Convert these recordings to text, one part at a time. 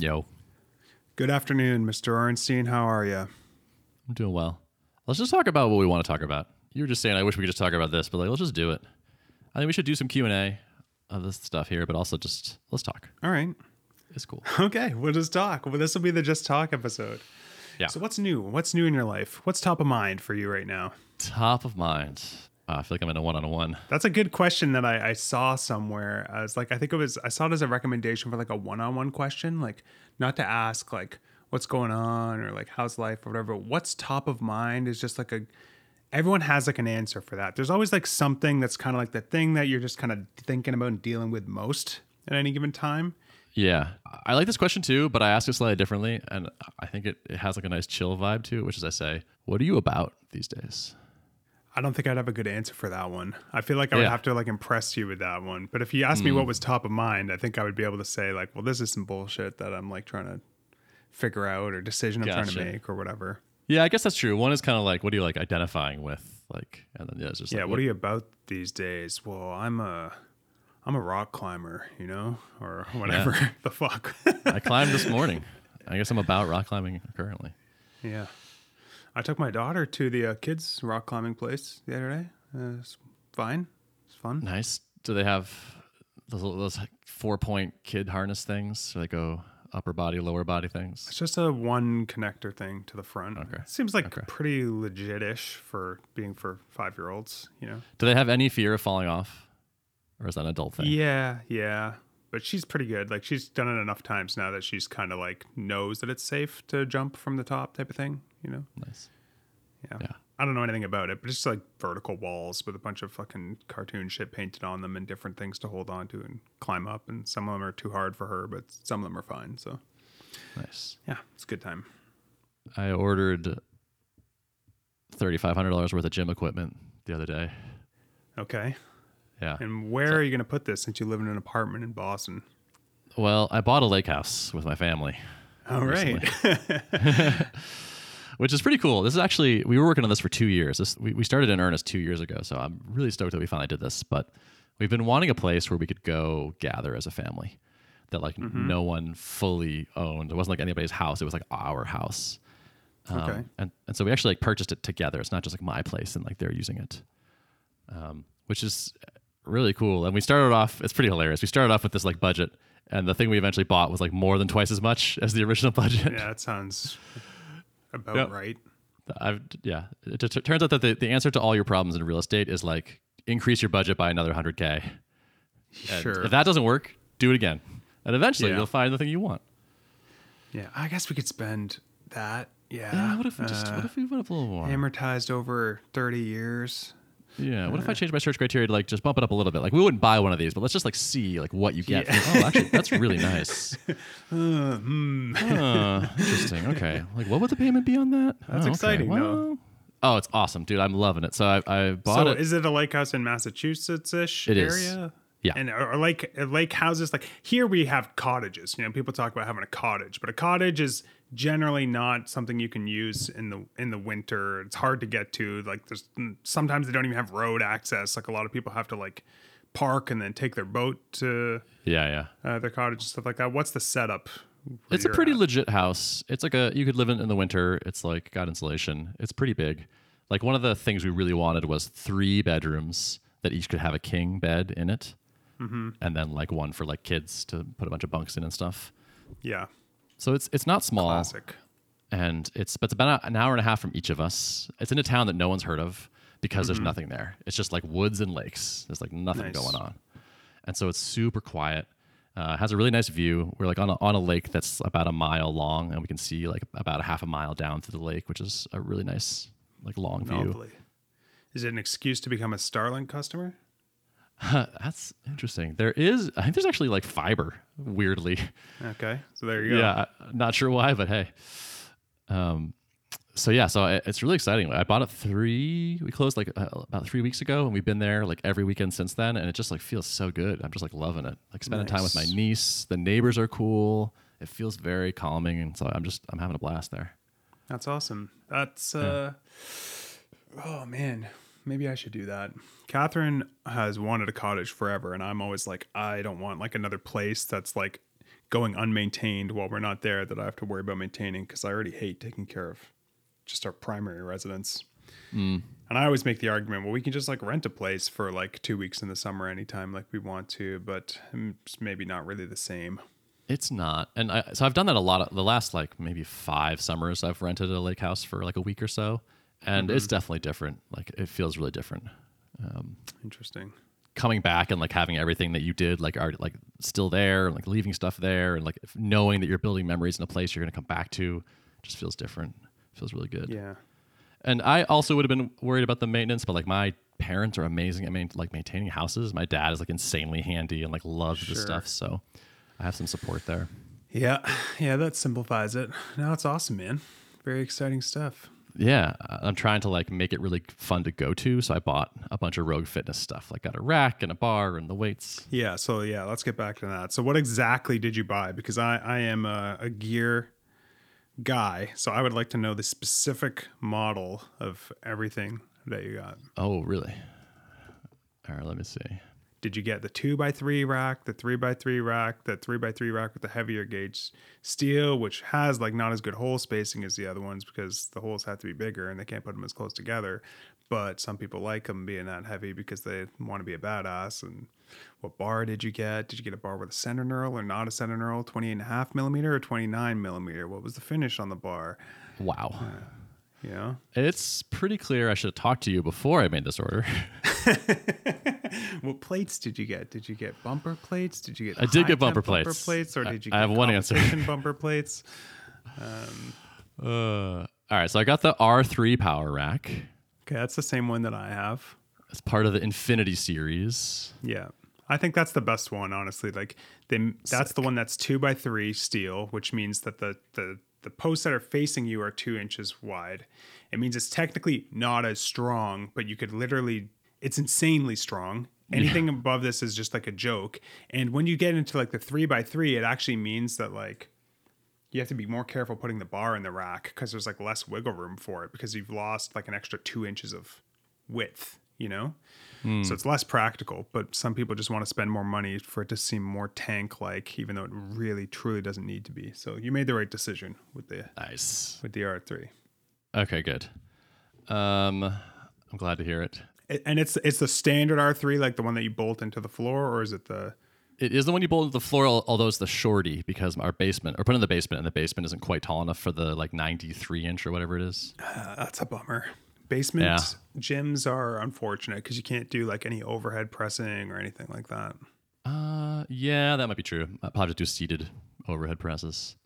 Yo, Good afternoon, Mr. Orenstein. How are you? I'm doing well. Let's just talk about what we want to talk about. You were just saying I wish we could just talk about this, but like let's just do it. I think we should do some Q and A of this stuff here, but also just let's talk. All right. It's cool. Okay, we'll just talk. Well, this will be the Just Talk episode. Yeah. So, what's new? What's new in your life? What's top of mind for you right now? Top of mind. Uh, I feel like I'm in a one-on-one. That's a good question that I, I saw somewhere. I was like, I think it was, I saw it as a recommendation for like a one on one question, like not to ask like what's going on or like how's life or whatever. What's top of mind is just like a, everyone has like an answer for that. There's always like something that's kind of like the thing that you're just kind of thinking about and dealing with most at any given time. Yeah, I like this question too, but I ask it slightly differently, and I think it, it has like a nice chill vibe to it, which is I say, "What are you about these days?" I don't think I'd have a good answer for that one. I feel like I would Yeah. have to like impress you with that one. But if you asked me what hmm. was top of mind, I think I would be able to say like, well, this is some bullshit that I'm like trying to figure out or decision I'm trying to make or whatever. Yeah, I guess that's true. One is kind of like, what are you like identifying with, like, and then yeah, it's just Yeah, like, what are you about these days? Well, I'm a I'm a rock climber, you know, or whatever the fuck. I climbed this morning. I guess I'm about rock climbing currently. yeah, I took my daughter to the uh, kids rock climbing place the other day. Uh, it's fine. It's fun. Nice. Do they have those those four point kid harness things? They go upper body, lower body things. It's just a one connector thing to the front. Okay. It Seems like Okay. pretty legit-ish for being for five year olds, you know? Do they have any fear of falling off, or is that an adult thing? Yeah, yeah. But she's pretty good. Like she's done it enough times now that she's kind of like knows that it's safe to jump from the top type of thing, you know? Nice. Yeah. Yeah. I don't know anything about it, but it's just like vertical walls with a bunch of fucking cartoon shit painted on them and different things to hold on to and climb up. And some of them are too hard for her, but some of them are fine. So Nice. yeah, it's a good time. I ordered thirty five hundred dollars worth of gym equipment the other day. Okay. Yeah. And where are you going to put this since you live in an apartment in Boston? Well, I bought a lake house with my family. All right. which is pretty cool. This is actually we were working on this for two years. This we, we started in earnest two years ago, so I'm really stoked that we finally did this. But we've been wanting a place where we could go gather as a family that like no one fully owned. It wasn't like anybody's house. It was like our house. Um, Okay. And and so we actually like purchased it together. It's not just like my place and like they're using it, um, which is really cool. And we started off. It's pretty hilarious. We started off with this like budget. And the thing we eventually bought was like more than twice as much as the original budget. yeah, that sounds about Yep. right. I've yeah. It t- turns out that the, the answer to all your problems in real estate is like increase your budget by another hundred k. Sure. If that doesn't work, do it again, and eventually Yeah. you'll find the thing you want. yeah, I guess we could spend that. Yeah. Yeah. What if we just? uh, What if we went up a little more? amortized over 30 years? Yeah. What if I change my search criteria to like just bump it up a little bit? Like we wouldn't buy one of these, but let's just like see like what you get. Yeah. Oh, actually, that's really nice. Uh, hmm. Huh, interesting. Okay. Like what would the payment be on that? That's Oh, exciting, though. Well- Oh, it's awesome, dude. I'm loving it. So I, I bought So it. is it a lake house in Massachusetts ish It is. area? Yeah. And are lake are lake houses like here we have cottages. You know, people talk about having a cottage, but a cottage is generally not something you can use in the in the winter. It's hard to get to. Like there's sometimes they don't even have road access. Like a lot of people have to like park and then take their boat to yeah, yeah. uh, their cottage and stuff like that. What's the setup? It's a pretty at? legit house. It's like a you could live in in the winter. It's like got insulation. It's pretty big. Like one of the things we really wanted was three bedrooms that each could have a king bed in it, Mm-hmm. and then like one for like kids to put a bunch of bunks in and stuff. yeah, So it's it's not small, classic. and it's but it's about an hour and a half from each of us. It's in a town that no one's heard of because Mm-hmm. there's nothing there. It's just like woods and lakes. There's like nothing Nice. going on, and so it's super quiet. Uh, has a really nice view. We're like on a, on a lake that's about a mile long, and we can see like about a half a mile down to the lake, which is a really nice like long view. Is it an excuse to become a Starlink customer? That's interesting. There is, I think there's actually like fiber. Weirdly, Okay, so there you go. yeah, not sure why, but hey. Um, so yeah, so I- it's really exciting. I bought it three. We closed like uh, about three weeks ago, and we've been there like every weekend since then, and it just like feels so good. I'm just like loving it. Like spending time with my niece. The neighbors are cool. It feels very calming, and so I'm just I'm having a blast there. That's awesome. That's uh oh man, maybe I should do that. Catherine has wanted a cottage forever, and I'm always like, I don't want like another place that's like going unmaintained while we're not there that I have to worry about maintaining because I already hate taking care of just our primary residence. And I always make the argument, well, we can just like rent a place for like two weeks in the summer anytime like we want to, but mm, it's maybe not really the same. It's not, and I, so I've done that a lot. Of, the last like maybe five summers, I've rented a lake house for like a week or so, and it's mm-hmm. definitely different. Like it feels really different. Um, Interesting. Coming back and like having everything that you did like are like still there, and like leaving stuff there, and like knowing that you're building memories in a place you're gonna come back to, just feels different. Feels really good. Yeah. And I also would have been worried about the maintenance, but like my parents are amazing at main, like maintaining houses. My dad is like insanely handy and like loves this Sure. stuff, so I have some support there. Yeah. Yeah. That simplifies it. Now it's awesome, man. Very exciting stuff. Yeah, I'm trying to like make it really fun to go to, so I bought a bunch of Rogue Fitness stuff. Like got a rack and a bar and the weights. Yeah. So, yeah, let's get back to that. So, what exactly did you buy? Because I, I am a, a gear guy. So, I would like to know the specific model of everything that you got. Oh, really? All right, let me see. Did you get the two by three rack, the three by three rack, the three by three rack with the heavier gauge steel, which has like not as good hole spacing as the other ones because the holes have to be bigger and they can't put them as close together. But some people like them being that heavy because they want to be a badass. And what bar did you get? Did you get a bar with a center knurl or not a center knurl? 28 and a half millimeter or 29 millimeter? What was the finish on the bar? Wow, You know? it's pretty clear. I should have talked to you before I made this order. What plates did you get? Did you get bumper plates? Did you get I did get bumper bumper plates. plates, or I- did you? I have one answer. bumper plates. Uh, all right, so I got the R3 power rack. Okay, that's the same one that I have. It's part of the Infinity series. Yeah, I think that's the best one, honestly. Like, they, that's the one that's two by three steel, which means that the the the posts that are facing you are two inches wide. It means it's technically not as strong, but you could literally, it's insanely strong. Anything above this is just like a joke. And when you get into like the three by three, it actually means that like you have to be more careful putting the bar in the rack because there's like less wiggle room for it because you've lost like an extra two inches of width, you know? So it's less practical, but some people just want to spend more money for it to seem more tank like, even though it really truly doesn't need to be. So you made the right decision with the Nice. with the R3. Okay, good. Um, I'm glad to hear it. And it's it's the standard R3, like the one that you bolt into the floor, or is it the It is the one you bolt to the floor, although it's the shorty because our basement, or put in the basement, and the basement isn't quite tall enough for the like 93 inch or whatever it is. uh, that's a bummer. Basement Yeah. gyms are unfortunate because you can't do like any overhead pressing or anything like that. Uh, yeah, that might be true. I'll probably just do seated overhead presses.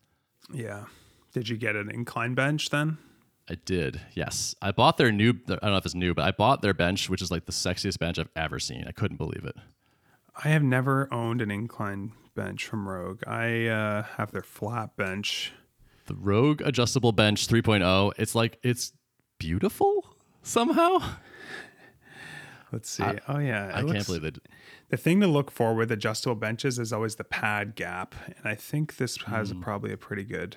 Yeah. Did you get an incline bench then? I did, yes. I bought their new. I don't know if it's new, but I bought their bench, which is like the sexiest bench I've ever seen. I couldn't believe it. I have never owned an incline bench from Rogue. I uh, have their flat bench. The Rogue Adjustable Bench 3.0. It's like it's beautiful somehow. Let's see. oh yeah, it I can't believe it. The thing to look for with adjustable benches is always the pad gap, and I think this has Hmm. probably a pretty good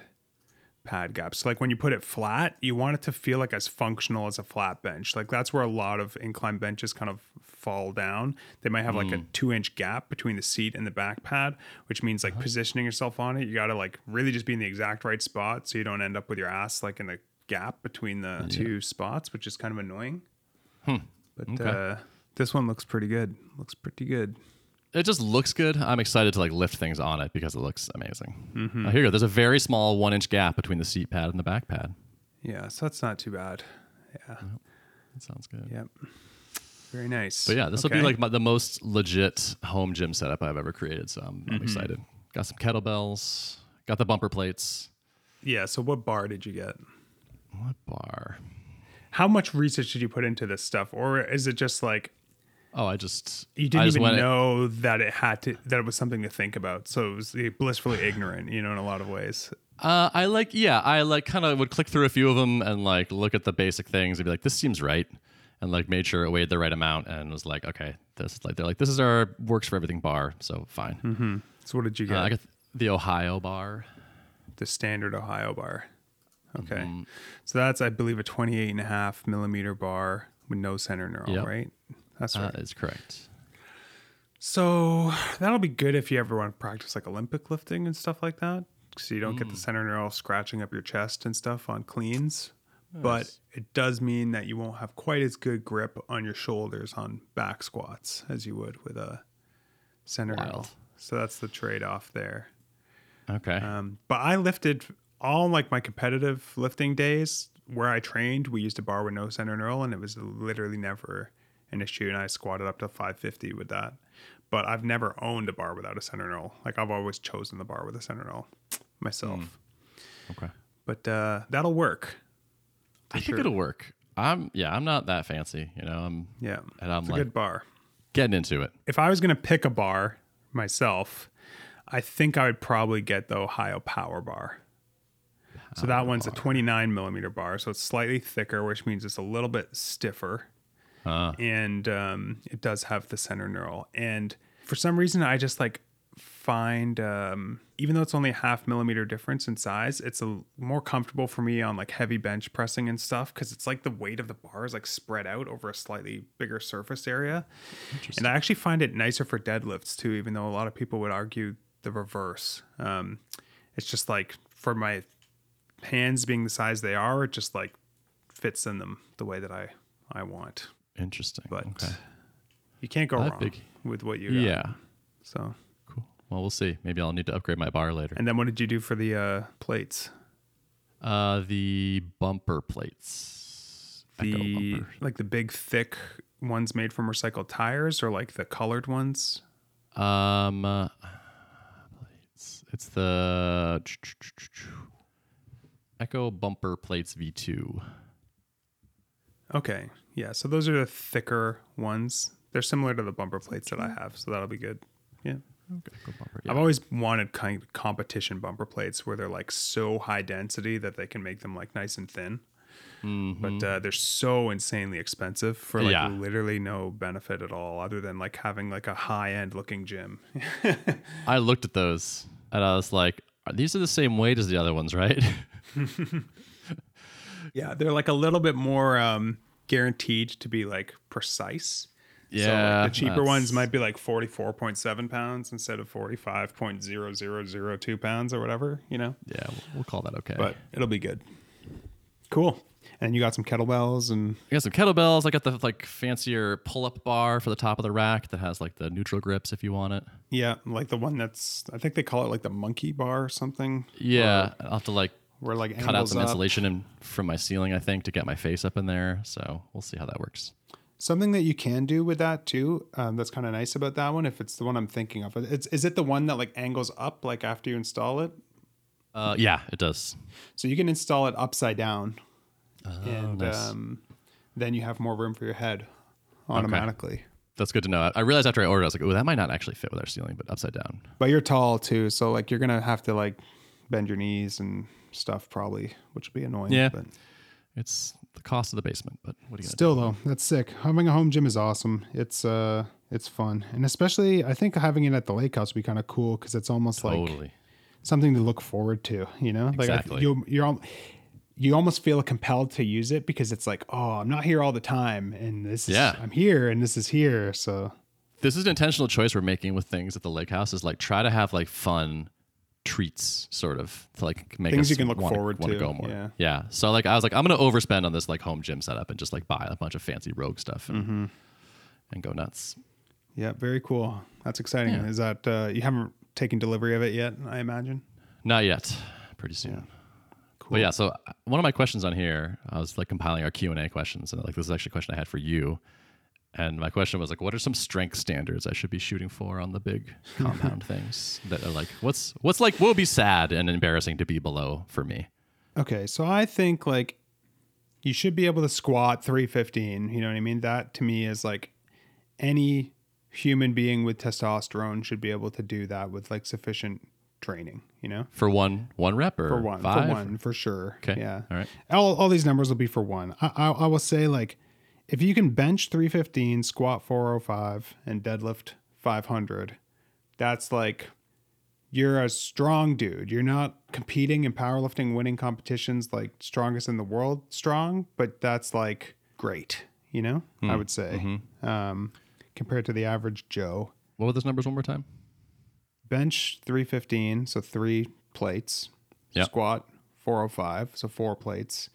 pad gap. So like when you put it flat, you want it to feel like as functional as a flat bench. Like that's where a lot of incline benches kind of fall down. They might have like Hmm. a two inch gap between the seat and the back pad, which means Uh-huh. like positioning yourself on it, you got to like really just be in the exact right spot so you don't end up with your ass like in the gap between the two spots, which is kind of annoying. But Hmm. Okay. uh, this one looks pretty good. Looks pretty good. It just looks good. I'm excited to like lift things on it because it looks amazing. Mm-hmm. Oh, here you go. There's a very small one inch gap between the seat pad and the back pad. Yeah, so that's not too bad. Yeah. That sounds good. Yep. Very nice. But yeah, this will be like my, the most legit home gym setup I've ever created. So I'm, Mm-hmm. I'm excited. Got some kettlebells. Got the bumper plates. Yeah, so what bar did you get? What bar? How much research did you put into this stuff? Or is it just like Oh, I just you didn't just even know that it had to that it was something to think about. So it was blissfully ignorant, you know, in a lot of ways. Uh, I like, yeah, I like kind of would click through a few of them and like look at the basic things and be like, this seems right, and like made sure it weighed the right amount and was like, okay, this like they're like this is our works for everything bar, so fine. Mm-hmm. So what did you get? Uh, I got the Ohio bar. the standard Ohio bar. Okay. Mm-hmm. So that's I believe a 28 and a half millimeter bar with no center knurl, Yep. right? That's right. That is correct. So that'll be good if you ever want to practice like Olympic lifting and stuff like that. So you don't get the Hmm. center knurl scratching up your chest and stuff on cleans. But it does mean that you won't have quite as good grip on your shoulders on back squats as you would with a center knurl. So that's the trade off there. Okay. Um, but I lifted all like my competitive lifting days where I trained. We used a bar with no center knurl, and it was literally never an issue. And I squatted up to 550 with that. But I've never owned a bar without a center knurl. Like I've always chosen the bar with a center knurl myself. okay. But uh, that'll work. I think sure. it'll work. I'm yeah. I'm not that fancy. You know. I'm Yeah, and I'm it's a like good bar. getting into it. If I was gonna pick a bar myself, I think I would probably get the Ohio Power Bar. So that one's a 29 millimeter bar, so it's slightly thicker, which means it's a little bit stiffer, Uh, and um, it does have the center knurl. And for some reason, I just like find, um, even though it's only a half millimeter difference in size, it's a more comfortable for me on like heavy bench pressing and stuff because it's like the weight of the bar is like spread out over a slightly bigger surface area. And I actually find it nicer for deadlifts too, even though a lot of people would argue the reverse. Um, it's just like for my hands being the size they are, it just like fits in them the way that I I want. interesting. But okay. you can't go wrong big- with what you got. Yeah. So Cool. Well, we'll see. Maybe I'll need to upgrade my bar later. and then what did you do for the uh, plates? Uh, the bumper plates. The bumper. like the big thick ones made from recycled tires, or like the colored ones? Um, uh, plates. It's the Echo bumper plates V2. Okay, yeah. So those are the thicker ones. They're similar to the bumper plates that I have, so that'll be good. Yeah. Okay, bumper. Yeah. I've always wanted kind of competition bumper plates where they're like so high density that they can make them like nice and thin. But uh, they're so insanely expensive for like Mm-hmm. Yeah. literally no benefit at all, other than like having like a high end looking gym. I looked at those and I was like, these are the same weight as the other ones, right? yeah, they're like a little bit more um, guaranteed to be like precise. so Yeah, like the cheaper ones might be like forty four point seven pounds instead of forty five point zero zero zero two pounds or whatever, you know. yeah, we'll, we'll call that okay. But it'll be good. Cool. And you got some kettlebells and I got some kettlebells. I got the like fancier pull-up bar for the top of the rack that has like the neutral grips if you want it. Yeah, like the one that's I think they call it like the monkey bar or something. Yeah, I'll have to like Where like cut out some up. insulation in, from my ceiling, I think, to get my face up in there. So we'll see how that works. Something that you can do with that too. Um, that's kind of nice about that one. If it's the one I'm thinking of, it's is it the one that like angles up like after you install it? Uh, yeah, it does. So you can install it upside down, and Oh, nice. um, then you have more room for your head automatically. That's good to know. I, I realized after I ordered, I was like, "Oh, that might not actually fit with our ceiling, but upside down." But you're tall too, so like you're gonna have to like bend your knees and stuff probably, which would be annoying. Yeah. But It's the cost of the basement, but what are you Still though, that's sick. Having a home gym is awesome. It's uh it's fun. And especially I think having it at the lake house would be kind of cool cuz it's almost do? like something to look forward to, you know? Like Exactly. you you're al- you almost feel compelled to use it because it's like, "Oh, I'm not here all the time and this is Yeah. I'm here and this is here." So This is an intentional choice we're making with things at the lake house. Is like try to have like fun treats, sort of to like make Things us you can look wanna, forward wanna to, Go more. yeah. yeah. So like I was like, I'm gonna overspend on this like home gym setup and just like buy a bunch of fancy rogue stuff and, Mm-hmm. and go nuts. yeah, very cool. That's exciting. Yeah. Is that uh you haven't taken delivery of it yet, I imagine? Not yet. Pretty soon. Cool. But yeah, so uh, one of my questions on here, I was like compiling our Q and A questions, and like this is actually a question I had for you. And my question was like, what are some strength standards I should be shooting for on the big compound things that are like, what's what's like, will be sad and embarrassing to be below for me? Okay, so I think like you should be able to squat 315. You know what I mean? That to me is like any human being with testosterone should be able to do that with like sufficient training, you know? For one one rep or For one, five? for one, for sure. Okay. Yeah. All right. All, all these numbers will be for one. I, I, I will say like if you can bench 315, squat 405, and deadlift 500, that's like you're a strong dude. You're not competing in powerlifting, winning competitions like strongest in the world strong, but that's like great, you know, I would say, um, compared to the average Joe. what were those numbers one more time? bench 315 so three plates Yep. squat 405 so four plates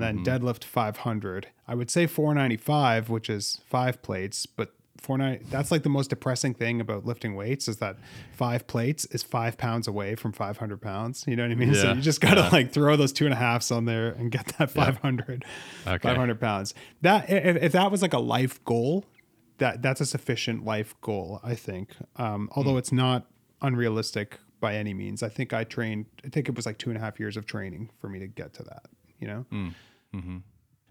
and Mm-hmm. then deadlift 500 i would say 495 which is five plates but 490 that's like the most depressing thing about lifting weights is that five plates is five pounds away from 500 pounds. You know what i mean? So you just gotta Yeah. like throw those two and a halfs on there and get that 500 Okay. 500 pounds. That if, if that was like a life goal that that's a sufficient life goal i think. Um, although it's not unrealistic by any means. I think i trained i think it was like two and a half years of training for me to get to that you know Mm-hmm.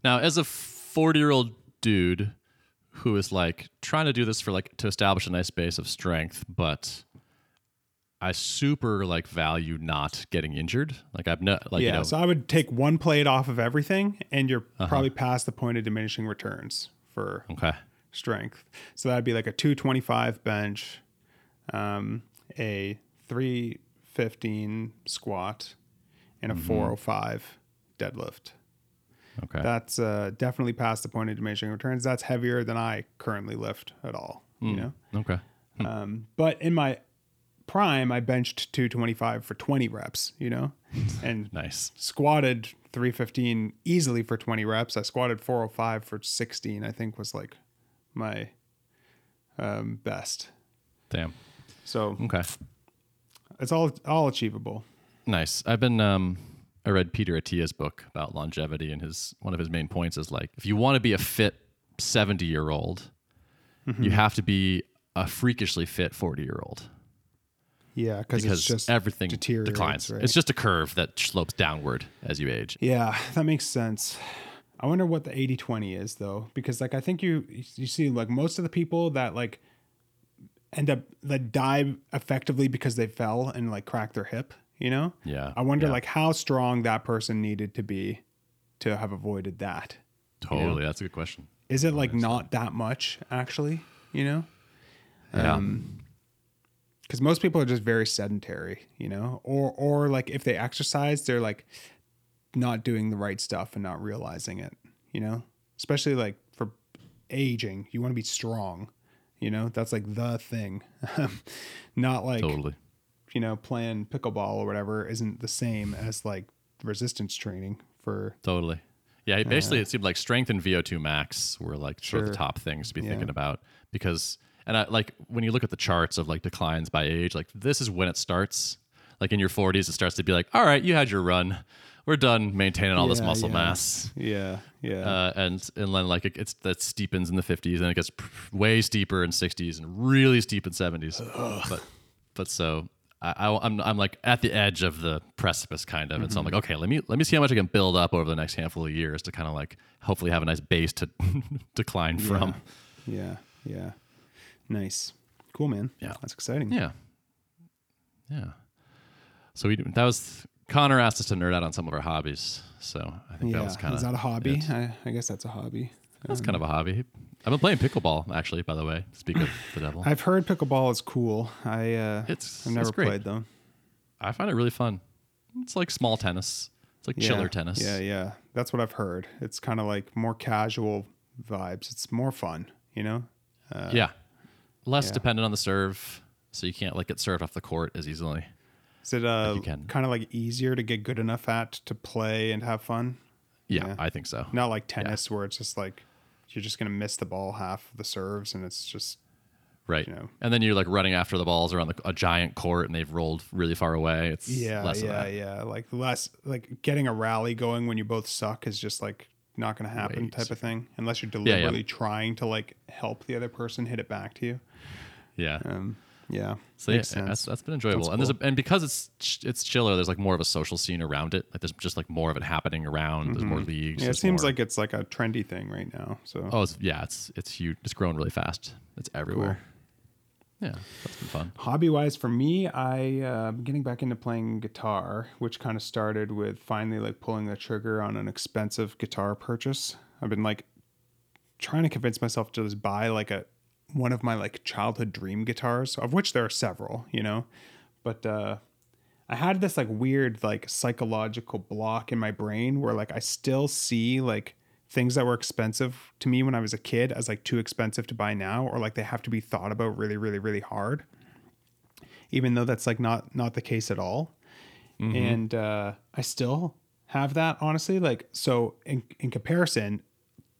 Now, as a 40 year old dude who is like trying to do this for like to establish a nice base of strength, but I super like value not getting injured. Like I've not like yeah you know so i would take one plate off of everything and you're uh-huh. probably past the point of diminishing returns for okay strength. So that'd be like a 225 bench, um, a 315 squat, and a mm-hmm. 405 deadlift. Okay That's uh, definitely past the point of diminishing returns. That's heavier than I currently lift at all. You know, okay um, but in my prime, I benched 225 for 20 reps. You know, and nice squatted 315 easily for 20 reps. I squatted 405 for 16, I think was like my um, best. damn So okay it's all all achievable. nice. I've been um I read Peter Attia's book about longevity, and his one of his main points is like if you want to be a fit 70 year old, mm-hmm. you have to be a freakishly fit 40 year old. Yeah, because because it's just everything declines. right? It's just a curve that slopes downward as you age. Yeah, that makes sense. I wonder what the 80-20 is though, because like I think you you see like most of the people that like end up that die effectively because they fell and like cracked their hip, you know? Yeah, I wonder yeah. like how strong that person needed to be to have avoided that. Totally, that's a good question. Is it like not that much actually, you know? Yeah, Um, because most people are just very sedentary, you know, or or like if they exercise, they're like not doing the right stuff and not realizing it, you know. Especially like for aging, you want to be strong, you know. That's like the thing, not like totally. You know playing pickleball or whatever isn't the same as like resistance training for Totally. Yeah, basically, it seemed like strength and VO2 max were like sort of the top things to be Yeah. thinking about because, and I like when you look at the charts of like declines by age, like this is when it starts. Like in your 40s, it starts to be like, all right, you had your run. We're done maintaining all this muscle yeah. mass. yeah yeah Uh, and and then like it, it's that steepens in the 50s and it gets way steeper in 60s and really steep in 70s. But but so I, I I'm I'm like at the edge of the precipice kind of, and so I'm like, Mm-hmm. okay, let me let me see how much I can build up over the next handful of years to kind of like hopefully have a nice base to decline from. yeah. Yeah. Nice. Cool man. Yeah. that's exciting. Yeah, yeah. So we that was Connor asked us to nerd out on some of our hobbies, so I think yeah that was kind of is that a hobby? I, I guess that's a hobby That's kind of a hobby. I've been playing pickleball actually. By the way, speak of the devil. I've heard pickleball is cool. I uh, It's- I've never it's great. played though. I find it really fun. It's like small tennis. It's like Yeah. chiller tennis. Yeah, yeah, that's what I've heard. It's kind of like more casual vibes. It's more fun, you know. Uh, yeah. Less yeah. dependent on the serve, so you can't like get served off the court as easily. Is it uh, kind of like easier to get good enough at to play and have fun? Yeah, Yeah. I think so. Not like tennis where it's just like you're just gonna miss the ball half the serves and it's just Right. you know. And then you're like running after the balls around the, a giant court and they've rolled really far away. It's yeah, less of yeah, yeah. Like less like getting a rally going when you both suck is just like not gonna happen Way type of thing unless you're yeah. deliberately trying to like help the other person hit it back to you. Yeah. Um, yeah. So yeah, that's that's been enjoyable. That's and there's a, and because it's it's chiller, there's like more of a social scene around it. Like there's just like more of it happening around. There's more leagues. Mm-hmm. yeah, it seems more- like it's like a trendy thing right now. So oh it's, yeah, it's it's huge. It's growing really fast. It's everywhere. Yeah, that's been fun. hobby wise for me, I uh, getting back into playing guitar, which kind of started with finally like pulling the trigger on an expensive guitar purchase. I've been like trying to convince myself to just buy like a one of my like childhood dream guitars, of which there are several, you know. But uh I had this like weird like psychological block in my brain where like I still see like things that were expensive to me when I was a kid as like too expensive to buy now, or like they have to be thought about really, really, really hard. Even though that's like not not the case at all. And uh, I still have that honestly. Like so, in in comparison,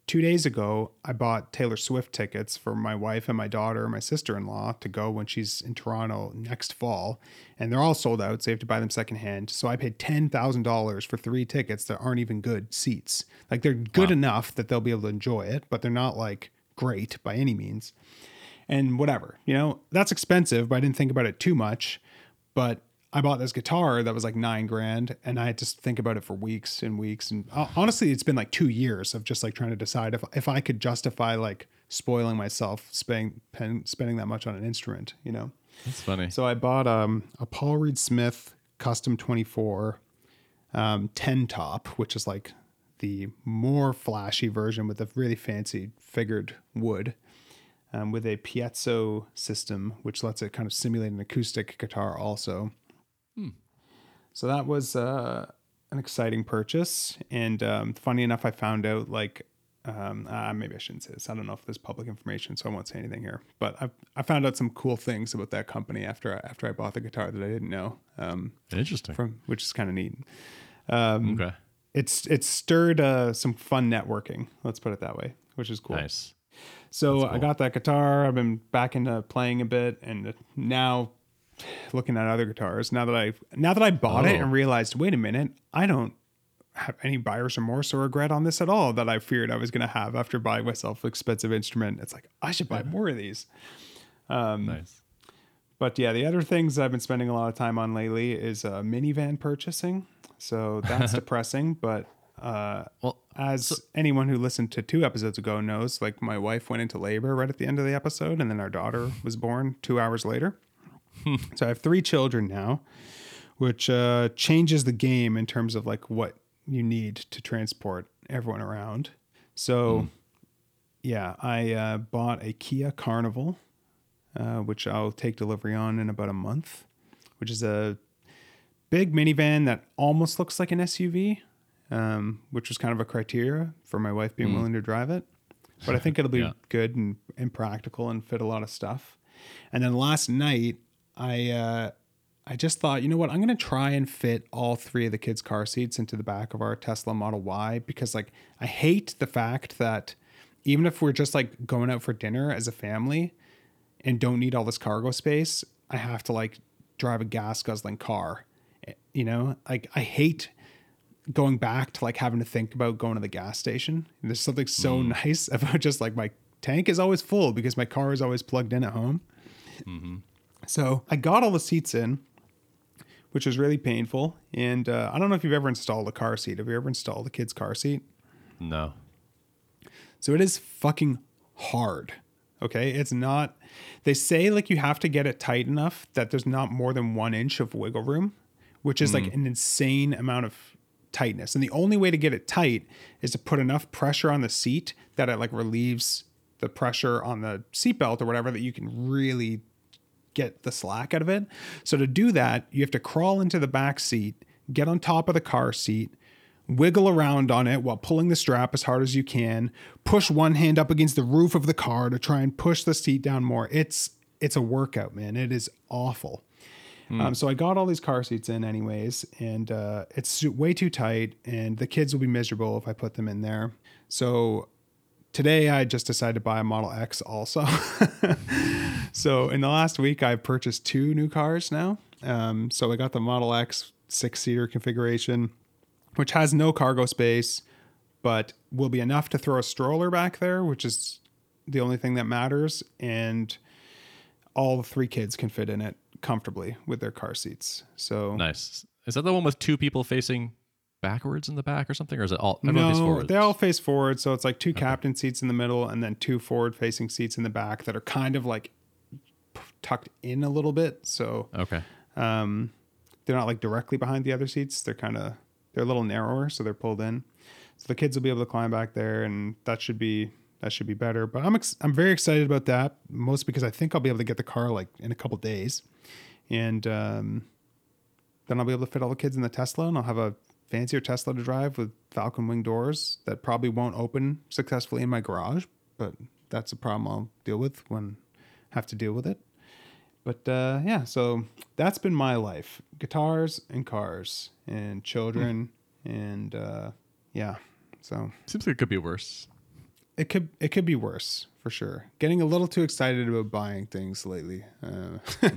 two days ago, I bought Taylor Swift tickets for my wife and my daughter and my sister in law to go when she's in Toronto next fall. And they're all sold out, so you have to buy them secondhand. So I paid $10,000 for three tickets that aren't even good seats. Like they're good enough that they'll be able to enjoy it, but they're not like great by any means. And whatever, you know, that's expensive, but I didn't think about it too much. But I bought this guitar that was like nine grand, and I had to think about it for weeks and weeks. And uh, honestly, it's been like two years of just like trying to decide if if I could justify like spoiling myself spending pen, spending that much on an instrument, you know. That's funny. So I bought um, a Paul Reed Smith Custom 24 um, 10 top, which is like the more flashy version with a really fancy figured wood um, with a piezo system, which lets it kind of simulate an acoustic guitar also. So that was uh, an exciting purchase. And um, funny enough, I found out like, um, uh, maybe I shouldn't say this. I don't know if there's public information, so I won't say anything here. But I, I found out some cool things about that company after I, after I bought the guitar that I didn't know, um, Interesting. from which is kind of neat. Um, okay. It's it's stirred uh, some fun networking. Let's put it that way, which is cool. Nice. So I got that guitar. I've been back into playing a bit, and now looking at other guitars. Now that I now that I bought it Oh. and realized, wait a minute, I don't have any buyer's remorse or regret on this at all that I feared I was going to have after buying myself an expensive instrument. It's like I should buy more of these. Um, Nice. But yeah, the other things I've been spending a lot of time on lately is uh, minivan purchasing. So that's depressing, but uh, Well, as anyone who listened to two episodes ago knows, like my wife went into labor right at the end of the episode, and then our daughter was born two hours later. so I have three children now, which uh, changes the game in terms of like what you need to transport everyone around. So, yeah, I uh, bought a Kia Carnival, uh, which I'll take delivery on in about a month, which is a big minivan that almost looks like an SUV, um, which was kind of a criteria for my wife being willing to drive it. But I think it'll be Yeah. good and, and practical and fit a lot of stuff. And then last night, I uh, I just thought, you know what, I'm gonna try and fit all three of the kids' car seats into the back of our Tesla Model Y because like I hate the fact that even if we're just like going out for dinner as a family and don't need all this cargo space, I have to like drive a gas guzzling car. Eh, you know, like I hate going back to like having to think about going to the gas station. There's something so mm. nice about just like my tank is always full because my car is always plugged in at home. Mm-hmm. So I got all the seats in, which was really painful. And uh, I don't know if you've ever installed a car seat. Have you ever installed a kid's car seat? no. So it is fucking hard. Okay. It's not, they say like you have to get it tight enough that there's not more than one inch of wiggle room, which is like an insane amount of tightness. And the only way to get it tight is to put enough pressure on the seat that it like relieves the pressure on the seatbelt or whatever that you can really get the slack out of it. So to do that, you have to crawl into the back seat, get on top of the car seat, wiggle around on it while pulling the strap as hard as you can, push one hand up against the roof of the car to try and push the seat down more. It's it's a workout, man. It is awful. Um, so I got all these car seats in anyways, and uh, it's way too tight, and the kids will be miserable if I put them in there. So today I just decided to buy a Model X also. so in the last week, I've purchased two new cars now. Um, so I got the Model X six seater configuration, which has no cargo space, but will be enough to throw a stroller back there, which is the only thing that matters. And all three kids can fit in it comfortably with their car seats. So Nice. Is that the one with two people facing backwards in the back or something, or is it all no, they all face forward. So it's like two captain seats in the middle and then two forward facing seats in the back that are kind of like tucked in a little bit. So Okay. um, they're not like directly behind the other seats. They're kind of they're a little narrower, so they're pulled in. So the kids will be able to climb back there, and that should be that should be better. But I'm ex- I'm very excited about that, most because I think I'll be able to get the car like in a couple days, and um, then I'll be able to fit all the kids in the Tesla, and I'll have a fancier Tesla to drive with Falcon Wing doors that probably won't open successfully in my garage, but that's a problem I'll deal with when I have to deal with it. But uh, yeah, so that's been my life: guitars and cars and children, and uh, yeah. So Seems like it could be worse. it could it could be worse for sure. Getting a little too excited about buying things lately. Uh,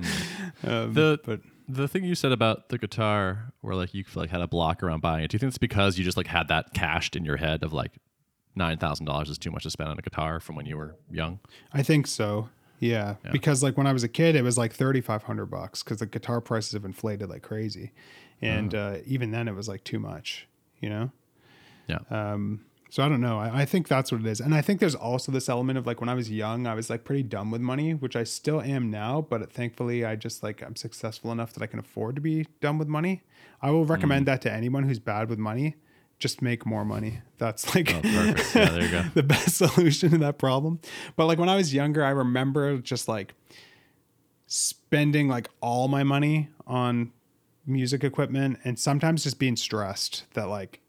um, The but the thing you said about the guitar, where like you like had a block around buying it. Do you think it's because you just like had that cached in your head of like nine thousand dollars is too much to spend on a guitar from when you were young? I think so. Yeah. because like when I was a kid, it was like thirty five hundred bucks because the guitar prices have inflated like crazy, and uh, even then it was like too much. You know. Yeah. Um, so I don't know. I, I think that's what it is, and I think there's also this element of like when I was young, I was like pretty dumb with money, which I still am now. But thankfully, I just like I'm successful enough that I can afford to be dumb with money. I will recommend mm. that to anyone who's bad with money. Just make more money. That's like Oh, perfect. yeah, there you go. the best solution to that problem. But like when I was younger, I remember just like spending like all my money on music equipment and sometimes just being stressed that like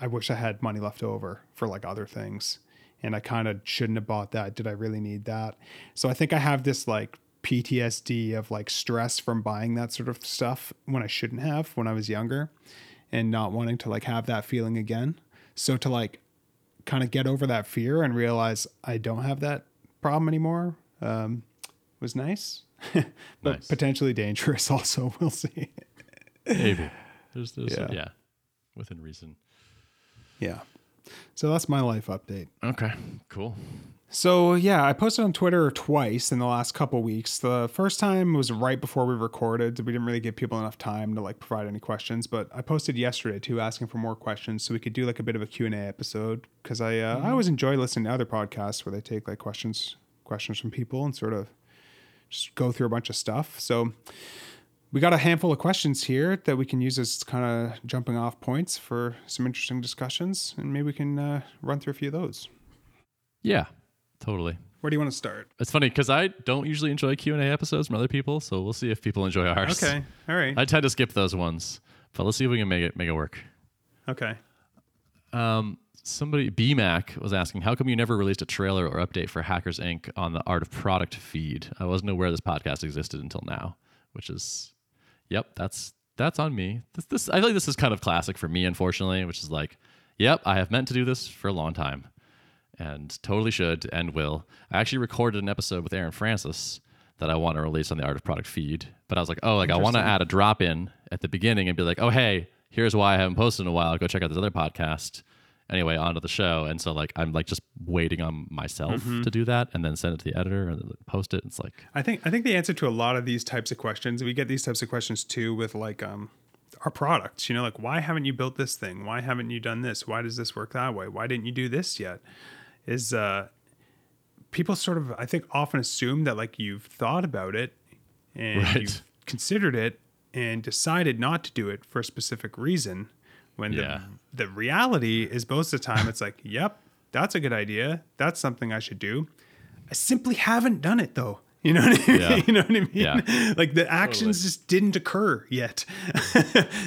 I wish I had money left over for like other things. And I kind of shouldn't have bought that. Did I really need that? So I think I have this like PTSD of like stress from buying that sort of stuff when I shouldn't have when I was younger and not wanting to like have that feeling again. So to like kind of get over that fear and realize I don't have that problem anymore um, was nice, but Nice. potentially dangerous also. We'll see. Maybe. There's, there's Yeah. yeah. within reason. Yeah. So that's my life update. Okay, cool. So yeah, I posted on Twitter twice in the last couple weeks. The first time was right before we recorded. We didn't really give people enough time to like provide any questions, but I posted yesterday too, asking for more questions so we could do like a bit of a Q and A episode because I uh, I always enjoy listening to other podcasts where they take like questions questions from people and sort of just go through a bunch of stuff. So we got a handful of questions here that we can use as kind of jumping off points for some interesting discussions, and maybe we can uh, run through a few of those. Yeah, totally. Where do you want to start? It's funny because I don't usually enjoy Q and A episodes from other people, so we'll see if people enjoy ours. Okay. All right. I tend to skip those ones, but let's see if we can make it make it work. Okay. Um, somebody BMac was asking, how come you never released a trailer or update for Hackers Inc. on the Art of Product feed? I wasn't aware this podcast existed until now, which is, yep, that's that's on me. This, this I feel like this is kind of classic for me, unfortunately, which is like, yep, I have meant to do this for a long time, and totally should and will. I actually recorded an episode with Aaron Francis that I want to release on the Art of Product feed, but I was like, oh, like I want to add a drop in at the beginning and be like, oh, hey, here's why I haven't posted in a while. Go check out this other podcast. Anyway, onto the show, and so like I'm like just waiting on myself to do that, and then send it to the editor and post it. It's like, I think I think the answer to a lot of these types of questions, we get these types of questions too with like um our products. You know, like why haven't you built this thing? Why haven't you done this? Why does this work that way? Why didn't you do this yet? Is uh people sort of I think often assume that like you've thought about it and Right. you've considered it and decided not to do it for a specific reason when Yeah. The, the reality is most of the time it's like, yep, that's a good idea. That's something I should do. I simply haven't done it though. You know what I mean? Yeah. You know what I mean? Yeah. Like the actions just didn't occur yet.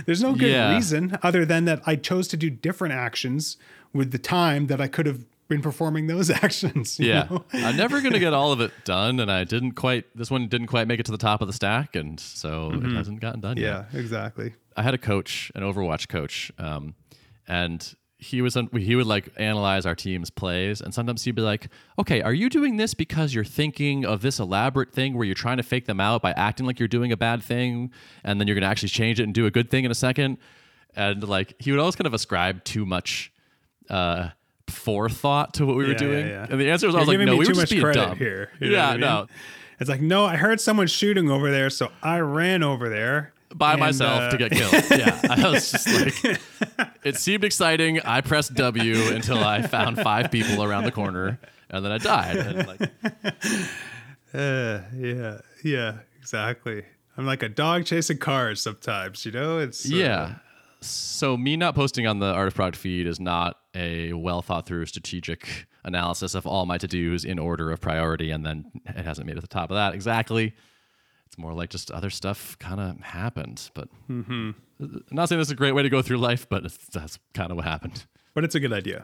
There's no good Yeah. reason other than that I chose to do different actions with the time that I could have been performing those actions. you yeah, know? I'm never gonna get all of it done, and I didn't quite. This one didn't quite make it to the top of the stack, and so it hasn't gotten done yet. Yeah, exactly. I had a coach, an Overwatch coach, um, and he was he would like analyze our team's plays, and sometimes he'd be like, "Okay, are you doing this because you're thinking of this elaborate thing where you're trying to fake them out by acting like you're doing a bad thing, and then you're gonna actually change it and do a good thing in a second? And like he would always kind of ascribe too much. Uh, forethought to what we were Yeah, yeah, doing yeah. and the answer was You're always like no we were just being dumb here. You know yeah I mean? no It's like, no, I heard someone shooting over there, so I ran over there by and, myself uh, to get killed. Yeah, I was just like, it seemed exciting. I pressed W until I found five people around the corner, and then I died. And like, Uh, yeah, yeah, exactly. I'm like a dog chasing cars sometimes, you know? It's uh, yeah. So me not posting on the Art of Product feed is not a well thought through strategic analysis of all my to dos in order of priority, and then it hasn't made it to the top of that exactly. It's more like just other stuff kind of happened, but I'm not saying this is a great way to go through life, but it's, that's kind of what happened. But it's a good idea.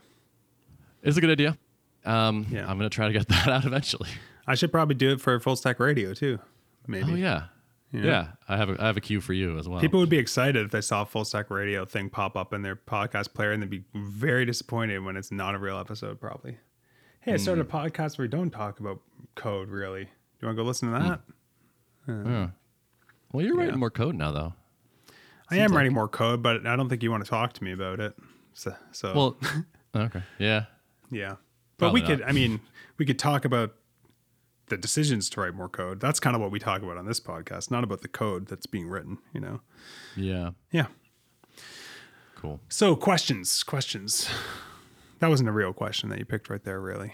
It's a good idea. Um, Yeah. I'm gonna try to get that out eventually. I should probably do it for full stack radio too. Maybe. Oh yeah. yeah, I have a I have a cue for you as well. People would be excited if they saw a full stack radio thing pop up in their podcast player and they'd be very disappointed when it's not a real episode, probably. Hey, I started Hmm. a podcast where we don't talk about code really. Do you want to go listen to that? Yeah. Well, you're writing more code now, though. I am writing more code, but I don't think you want to talk to me about it. So, so Well, okay, yeah, yeah. But we Probably could, not. I mean, we could talk about the decisions to write more code. That's kind of what we talk about on this podcast, not about the code that's being written, you know? yeah, Yeah. cool. So, questions, questions. That wasn't a real question that you picked right there, really,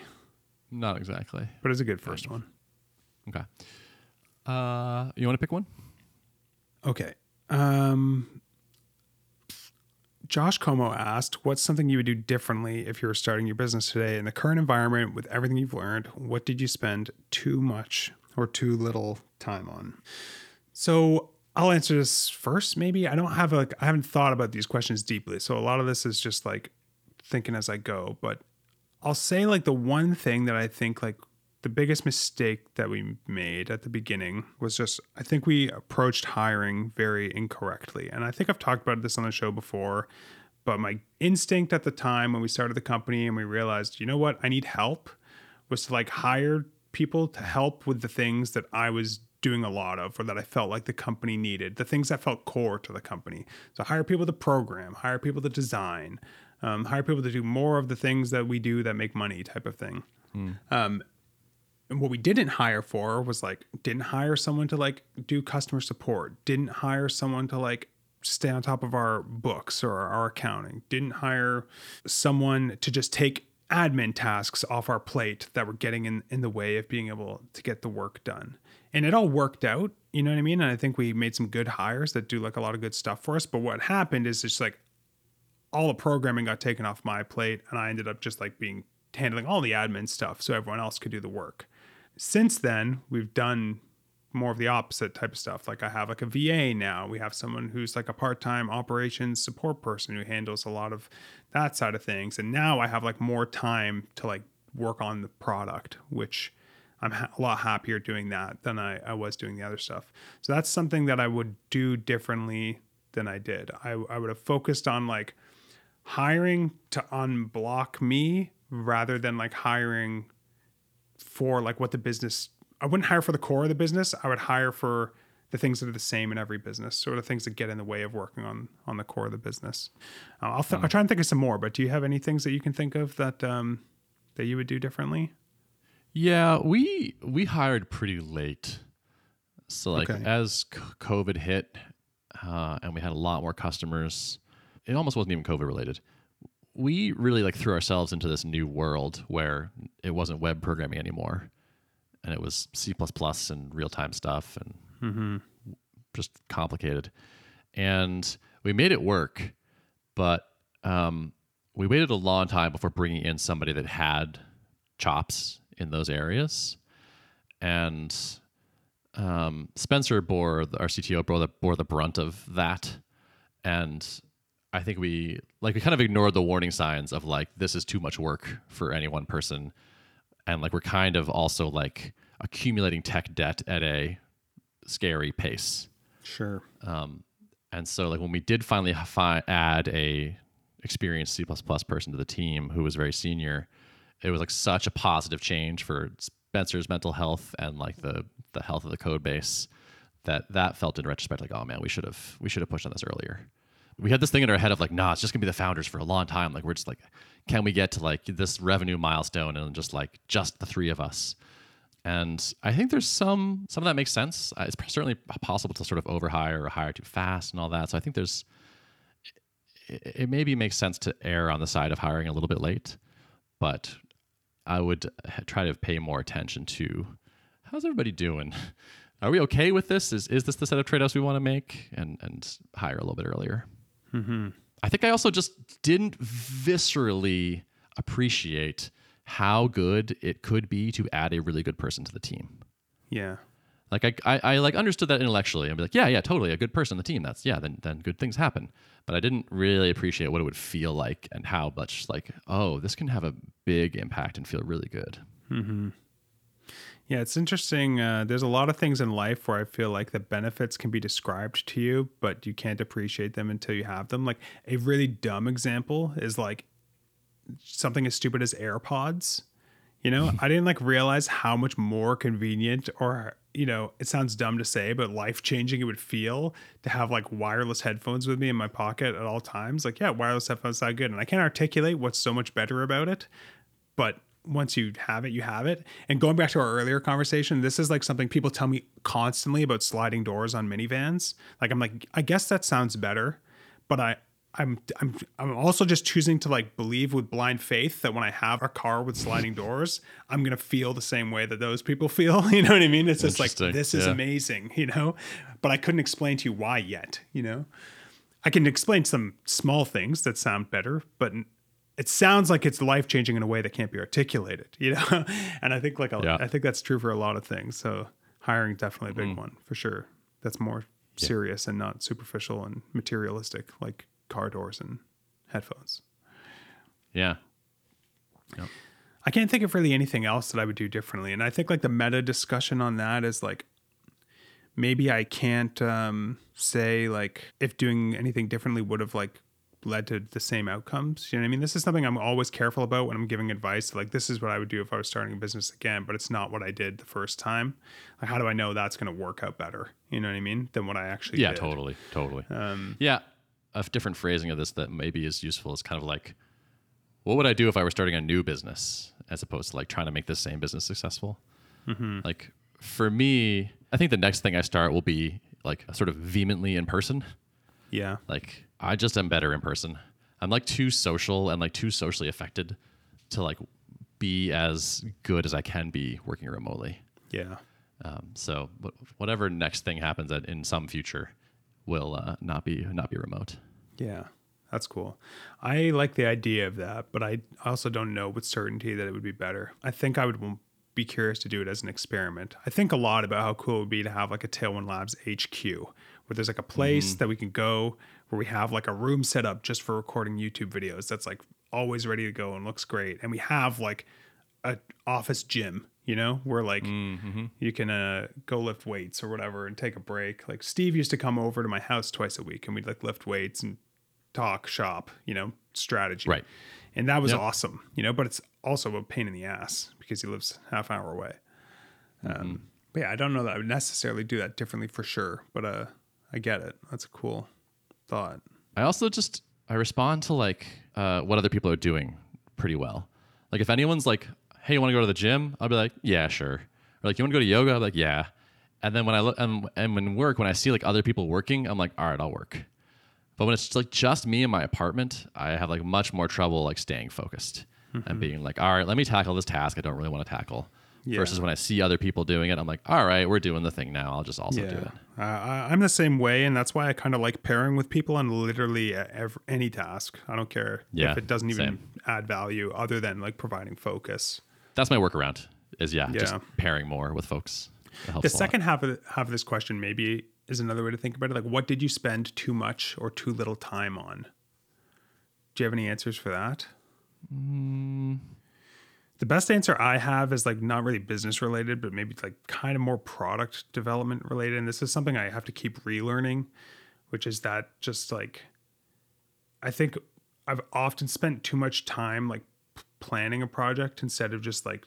Not exactly. but it's a good first one. Okay. Uh, you want to pick one? Okay. Um, Josh Como asked, What's something you would do differently if you were starting your business today in the current environment with everything you've learned? What did you spend too much or too little time on? So I'll answer this first, maybe. I don't have like, I haven't thought about these questions deeply. So a lot of this is just like thinking as I go. But I'll say like the one thing that I think like the biggest mistake that we made at the beginning was just I think we approached hiring very incorrectly. And I think I've talked about this on the show before, but my instinct at the time when we started the company and we realized, you know what, I need help was to like hire people to help with the things that I was doing a lot of or that I felt like the company needed, the things that felt core to the company. So hire people to program, hire people to design, um, hire people to do more of the things that we do that make money type of thing. Um, and what we didn't hire for was like didn't hire someone to like do customer support didn't hire someone to like stay on top of our books or our accounting didn't hire someone to just take admin tasks off our plate that were getting in, in the way of being able to get the work done. And it all worked out you know what i mean? And i think we made some good hires that do like a lot of good stuff for us. But what happened is just like all the programming got taken off my plate and I ended up just like being handling all the admin stuff so everyone else could do the work. Since then, we've done more of the opposite type of stuff. Like I have like a VA now. We have someone who's like a part-time operations support person who handles a lot of that side of things. And now I have like more time to like work on the product, which I'm ha- a lot happier doing that than I, I was doing the other stuff. So that's something that I would do differently than I did. I, I would have focused on like hiring to unblock me rather than like hiring for like what the business I wouldn't hire for the core of the business. I would hire for the things that are the same in every business, sort of things that get in the way of working on on the core of the business. Uh, I'll, th- I'll try and think of some more, but do you have any things that you can think of that um, that you would do differently? Yeah, we we hired pretty late. So like Okay. as c- COVID hit, uh, and we had a lot more customers, it almost wasn't even COVID related. We really like threw ourselves into this new world where it wasn't web programming anymore, and it was C and real time stuff and just complicated. And we made it work, but um, we waited a long time before bringing in somebody that had chops in those areas. And um, Spencer bore the, our CTO bore the, bore the brunt of that, and I think we like we kind of ignored the warning signs of like this is too much work for any one person, and like we're kind of also like accumulating tech debt at a scary pace. Sure. Um, and so, like when we did finally fi- add a experienced C person to the team who was very senior, it was like such a positive change for Spencer's mental health and like the the health of the code base that that felt in retrospect like, oh man, we should have we should have pushed on this earlier. We had this thing in our head of like, nah, it's just gonna be the founders for a long time. Like we're just like, can we get to like this revenue milestone and just like just the three of us? And I think there's some some of that makes sense. Uh, It's certainly possible to sort of overhire or hire too fast and all that. So I think there's it, it maybe makes sense to err on the side of hiring a little bit late, but I would try to pay more attention to how's everybody doing. Are we okay with this? Is is this the set of trade offs we want to make? And and hire a little bit earlier. Mm-hmm. I think I also just didn't viscerally appreciate how good it could be to add a really good person to the team. Yeah. Like I, I, I like understood that intellectually. I'd be like, yeah, yeah, totally, a good person on the team. That's yeah, then then good things happen. But I didn't really appreciate what it would feel like and how much like, oh, this can have a big impact and feel really good. Mm-hmm. Yeah, it's interesting. Uh, there's a lot of things in life where I feel like the benefits can be described to you, but you can't appreciate them until you have them. Like a really dumb example is like something as stupid as AirPods. You know, I didn't like realize how much more convenient or you know, it sounds dumb to say, but life changing it would feel to have like wireless headphones with me in my pocket at all times. Like, yeah, wireless headphones sound good. And I can't articulate what's so much better about it, but once you have it, you have it. And going back to our earlier conversation, this is like something people tell me constantly about sliding doors on minivans. Like I'm like, I guess that sounds better, but I I'm I'm I'm also just choosing to like believe with blind faith that when I have a car with sliding doors, I'm gonna feel the same way that those people feel. You know what I mean? It's just like this is Yeah. amazing, you know. But I couldn't explain to you why yet. You know, I can explain some small things that sound better, but it sounds like it's life changing in a way that can't be articulated. You know, and I think like a, Yeah. I think that's true for a lot of things. So hiring definitely a big Mm. one for sure. That's more serious and not superficial and materialistic like car doors and headphones. Yeah. I can't think of really anything else that I would do differently. And I think like the meta discussion on that is like maybe I can't um, say like if doing anything differently would have like led to the same outcomes. You know what I mean? This is something I'm always careful about when I'm giving advice. Like this is what I would do if I was starting a business again, but it's not what I did the first time. Like how do I know that's going to work out better? You know what I mean? Than what I actually did. Yeah, did. totally, totally. Um, yeah, a different phrasing of this that maybe is useful is kind of like, what would I do if I were starting a new business as opposed to like trying to make this same business successful? Like for me, I think the next thing I start will be like sort of vehemently in person. Yeah. Like I just am better in person. I'm like too social and like too socially affected to like be as good as I can be working remotely. Yeah. Um, so whatever next thing happens at, in some future will uh, not be not be remote. Yeah, that's cool. I like the idea of that, but I also don't know with certainty that it would be better. I think I would be curious to do it as an experiment. I think a lot about how cool it would be to have like a Tailwind Labs HQ where there's like a place that we can go where we have like a room set up just for recording YouTube videos that's like always ready to go and looks great. And we have like a office gym, you know, where like you can uh, go lift weights or whatever and take a break. Like Steve used to come over to my house twice a week and we'd like lift weights and talk shop, you know, strategy. Right. And that was Yep. awesome, you know, but it's also a pain in the ass because he lives half hour away. Um, but yeah, I don't know that I would necessarily do that differently for sure, but uh, I get it. That's cool thought. I also just I respond to like uh, what other people are doing pretty well. Like if anyone's like, "Hey, you want to go to the gym?" I'll be like, "Yeah, sure." Or like, "You want to go to yoga?" I'm like, "Yeah." And then when I look and, and when work, when I see like other people working, I'm like, "All right, I'll work." But when it's like just me in my apartment, I have like much more trouble like staying focused and being like, "All right, let me tackle this task I don't really want to tackle." Yeah. Versus when I see other people doing it, I'm like, "All right, we're doing the thing now. I'll just also do it." uh, I- I'm the same way, and that's why I kind of like pairing with people on literally ev any task. I don't care Yeah, if it doesn't even same. add value other than like providing focus. That's my workaround. Is yeah, just pairing more with folks. The second half of, half of this question maybe is another way to think about it. Like, what did you spend too much or too little time on? Do you have any answers for that? The best answer I have is like not really business related, but maybe like kind of more product development related. And this is something I have to keep relearning, which is that just like I think I've often spent too much time like planning a project instead of just like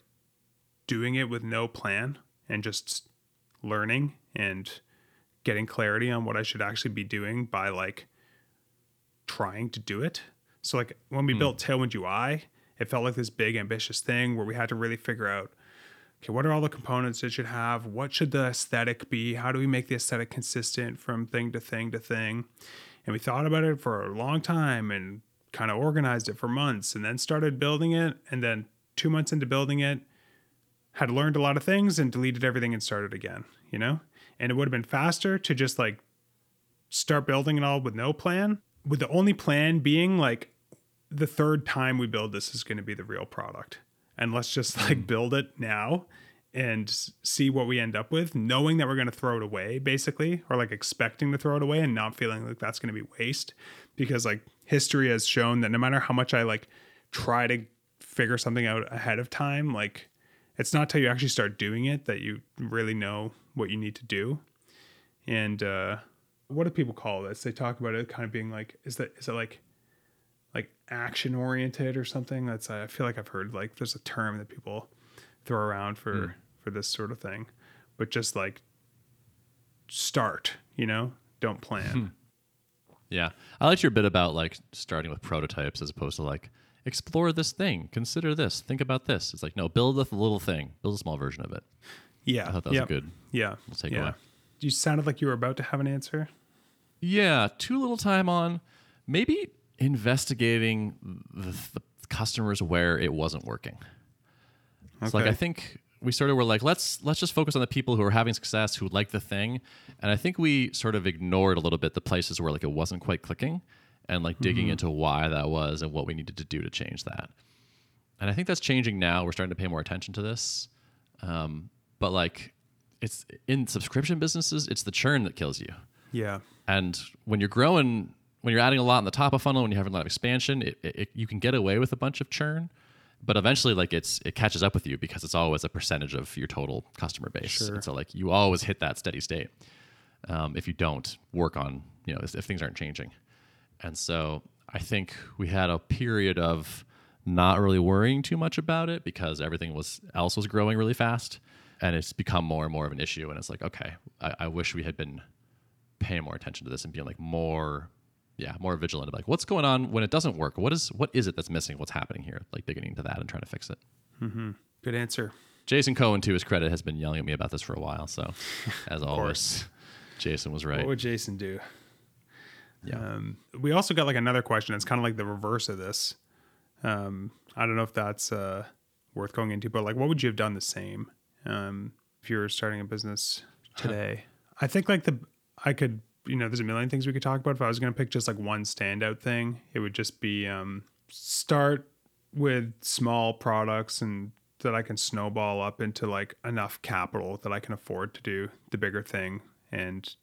doing it with no plan and just learning and getting clarity on what I should actually be doing by like trying to do it. So like when we hmm. built Tailwind UI, it felt like this big ambitious thing where we had to really figure out okay, what are all the components it should have? What should the aesthetic be? How do we make the aesthetic consistent from thing to thing to thing? And we thought about it for a long time and kind of organized it for months and then started building it. And then two months into building it, had learned a lot of things and deleted everything and started again, you know? And it would have been faster to just like start building it all with no plan, with the only plan being like the third time we build this is going to be the real product. And let's just like build it now and see what we end up with, knowing that we're going to throw it away, basically, or like expecting to throw it away and not feeling like that's going to be waste. Because like history has shown that no matter how much I like try to figure something out ahead of time, like it's not till you actually start doing it that you really know what you need to do. And uh, what do people call this? They talk about it kind of being like, is that is it like like action oriented or something? That's I feel like I've heard like there's a term that people throw around for hmm. for this sort of thing, but just like start, you know, don't plan. Hmm. Yeah. I liked your bit about like starting with prototypes as opposed to like explore this thing, consider this, think about this. It's like, no, build a little thing, build a small version of it. Yeah, I thought that was Yep. good. Yeah, we'll takeaway. yeah. You sounded like you were about to have an answer. Yeah. Too little time on maybe investigating the, the customers where it wasn't working. It's like I think we sort of were like, let's let's just focus on the people who are having success, who like the thing, and I think we sort of ignored a little bit the places where like it wasn't quite clicking, and like digging into why that was and what we needed to do to change that. And I think that's changing now. We're starting to pay more attention to this, um, but like it's in subscription businesses, it's the churn that kills you. Yeah, And when you're growing, when you're adding a lot in the top of funnel, when you're having a lot of expansion, it, it, you can get away with a bunch of churn, but eventually, like it's it catches up with you because it's always a percentage of your total customer base. Sure. And so, like you always hit that steady state um, if you don't work on, you know, if, if things aren't changing. And so, I think we had a period of not really worrying too much about it because everything was else was growing really fast, and it's become more and more of an issue. And it's like, okay, I, I wish we had been paying more attention to this and being like more yeah more vigilant like what's going on when it doesn't work what is what is it that's missing what's happening here like digging into that and trying to fix it good answer. jason cohen to his credit has been yelling at me about this for a while so as always jason was right What would Jason do? yeah Um, we also got like another question. It's kind of like the reverse of this. Um, I don't know if that's uh, worth going into, but like, what would you have done the same um, if you were starting a business today? I think like the I could you know there's a million things we could talk about. If I was going to pick just like one standout thing, it would just be um, start with small products and that I can snowball up into like enough capital that I can afford to do the bigger thing and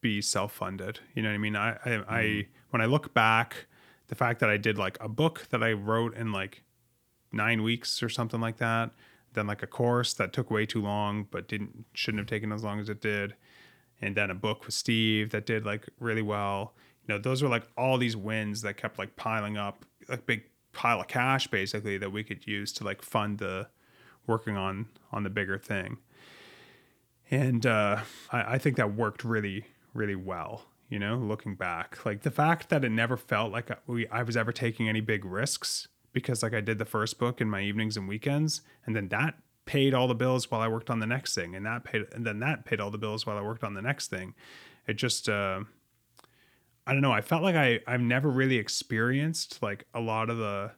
be self-funded. You know what I mean? I, I, I when I look back, the fact that I did like a book that I wrote in like nine weeks or something like that, then like a course that took way too long but didn't shouldn't have taken as long as it did, and then a book with Steve that did like really well. You know, those were like all these wins that kept like piling up, like big pile of cash basically that we could use to like fund the working on on the bigger thing and uh, I, I think that worked really really well you know looking back like the fact that it never felt like we, I was ever taking any big risks because like i did the first book in my evenings and weekends and then that paid all the bills while i worked on the next thing and that paid and then that paid all the bills while i worked on the next thing. It just uh, i don't know i felt like i i've never really experienced like a lot of the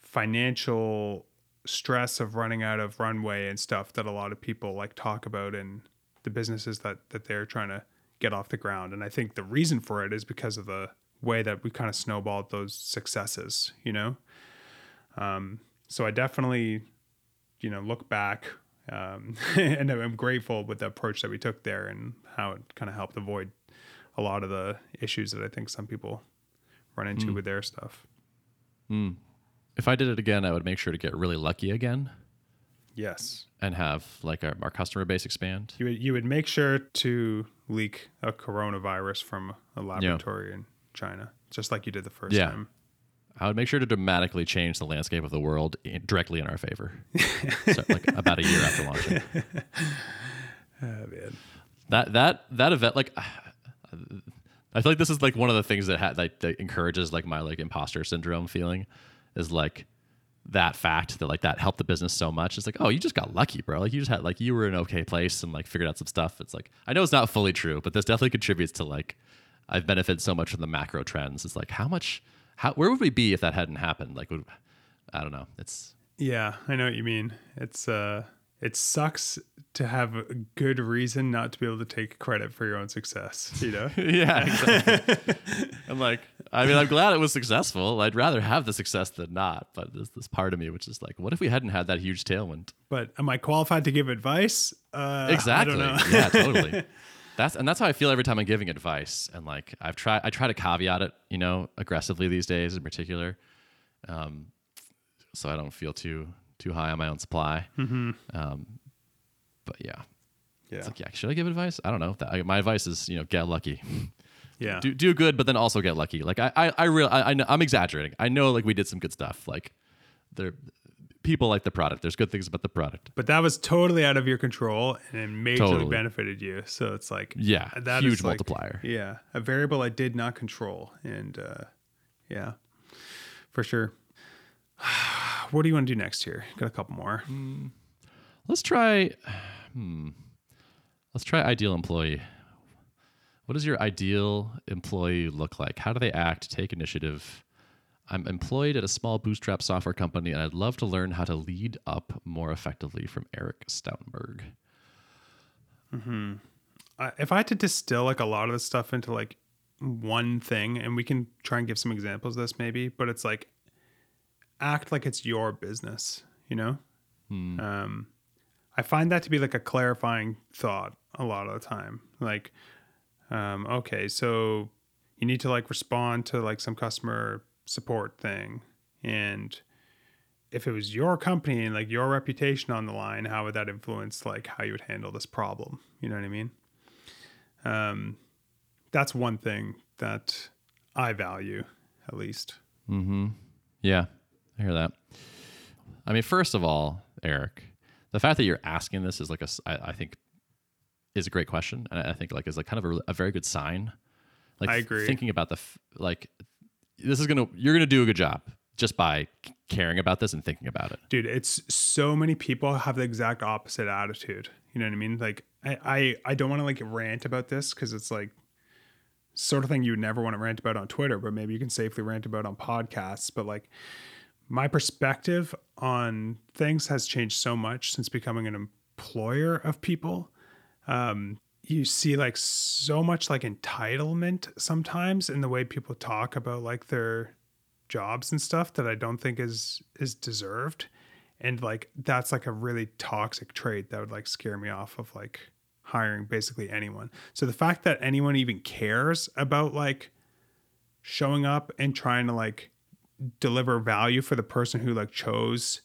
financial stress of running out of runway and stuff that a lot of people like talk about in the businesses that that they're trying to get off the ground. And i think the reason for it is because of the way that we kind of snowballed those successes you know? Um, so i definitely you know look back um, and i'm grateful with the approach that we took there and how it kind of helped avoid a lot of the issues that i think some people run into with their stuff. If i did it again i would make sure to get really lucky again. Yes. And have like our, our customer base expand. You would, you would make sure to leak a coronavirus from a laboratory in China, just like you did the first Yeah. time. I would make sure to dramatically change the landscape of the world in, directly in our favor. so, like about a year after launching. Oh, man. That that that event, like, I feel like this is like one of the things that ha- that, that encourages like my like imposter syndrome feeling, is like that fact that like that helped the business so much. It's like, oh, you just got lucky, bro. Like you just had like you were in an okay place and like figured out some stuff. It's like I know it's not fully true, but this definitely contributes to like I've benefited so much from the macro trends. It's like how much how where would we be if that hadn't happened? Like would I don't know. It's Yeah, I know what you mean. It's uh, it sucks to have a good reason not to be able to take credit for your own success. You know? yeah, exactly. I'm like, I mean, I'm glad it was successful. I'd rather have the success than not. But there's this part of me which is like, what if we hadn't had that huge tailwind? but am I qualified to give advice? Uh, Exactly. I don't know. yeah, totally. That's and that's how I feel every time I'm giving advice. And like I've tried, I try to caveat it, you know, aggressively these days in particular, um, so I don't feel too too high on my own supply. Um, but yeah, yeah. it's like, yeah, should I give advice? I don't know. That, I, my advice is, you know, get lucky. yeah. do do good, but then also get lucky. Like I I I real I, I know, I'm exaggerating. I know like we did some good stuff. Like there, people like the product. There's good things about the product. but that was totally out of your control and it majorly Totally. benefited you. So it's like, Yeah, that huge is like- multiplier. Yeah, a variable I did not control, and uh, yeah, for sure. what do you want to do next here? Got a couple more. Let's try. Hmm. Let's try ideal employee. What does your ideal employee look like? How do they act? Take initiative. I'm employed at a small bootstrap software company, and I'd love to learn how to lead up more effectively from Eric Stoutenberg. I if I had to distill like a lot of this stuff into like one thing, and we can try and give some examples of this maybe, but it's like act like it's your business, you know? Um, I find that to be like a clarifying thought a lot of the time. Like, um, okay, so you need to like respond to like some customer support thing. And if it was your company and like your reputation on the line, how would that influence like how you would handle this problem? You know what I mean? Um, that's one thing that I value at least. Yeah, I hear that. I mean, first of all, Eric, the fact that you're asking this is like a, I, I think, is a great question, and I think like is like kind of a, a very good sign. Like I agree. Thinking about the f- like, this is gonna you're gonna do a good job just by caring about this and thinking about it. dude it's so many people have the exact opposite attitude. You know what i mean? Like i i, I don't want to like rant about this because it's like sort of thing you would never want to rant about on twitter but maybe you can safely rant about on podcasts but like my perspective on things has changed so much since becoming an employer of people. Um, you see like so much like entitlement sometimes in the way people talk about like their jobs and stuff that I don't think is is deserved. And like that's like a really toxic trait that would like scare me off of like hiring basically anyone. So the fact that anyone even cares about like showing up and trying to like deliver value for the person who like chose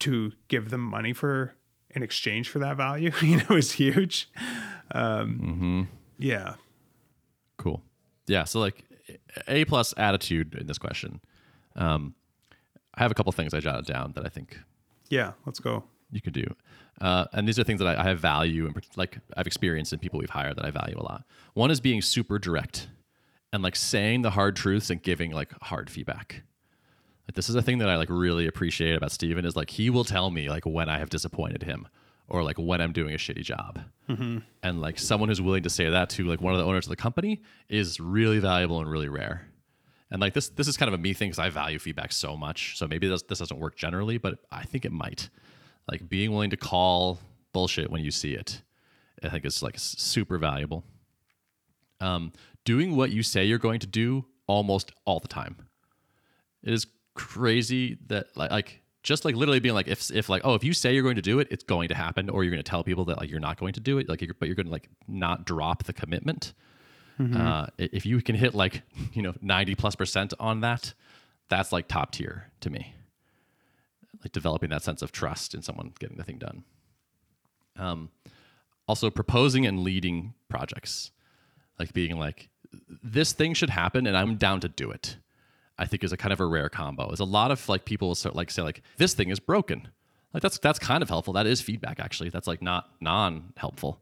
to give them money for in exchange for that value, you know, is huge. Um, Yeah. Cool. Yeah. So like a plus attitude in this question. Um, I have a couple things I jotted down that I think Yeah. Let's go. you could do. Uh, and these are things that I, I have value and like I've experienced in people we've hired that I value a lot. One is being super direct and like saying the hard truths and giving like hard feedback. Like this is a thing that I like really appreciate about Steven is like he will tell me like when I have disappointed him or like when I'm doing a shitty job. And like someone who's willing to say that to like one of the owners of the company is really valuable and really rare. And like this, this is kind of a me thing because I value feedback so much. So maybe this, this doesn't work generally, but I think it might. Like being willing to call bullshit when you see it, I think is like super valuable. Um, doing what you say you're going to do almost all the time. It is crazy that like, like just like literally being like if if like oh if you say you're going to do it, it's going to happen, or you're going to tell people that like you're not going to do it, like you're, but you're going to like not drop the commitment. Uh, if you can hit like you know 90 plus percent on that, that's like top tier to me. Like developing that sense of trust in someone getting the thing done. Um, also proposing and leading projects, like being like this thing should happen and I'm down to do it. I think is a kind of a rare combo. Is a lot of like people will start like say like this thing is broken. Like that's that's kind of helpful. That is feedback actually. That's like not non helpful.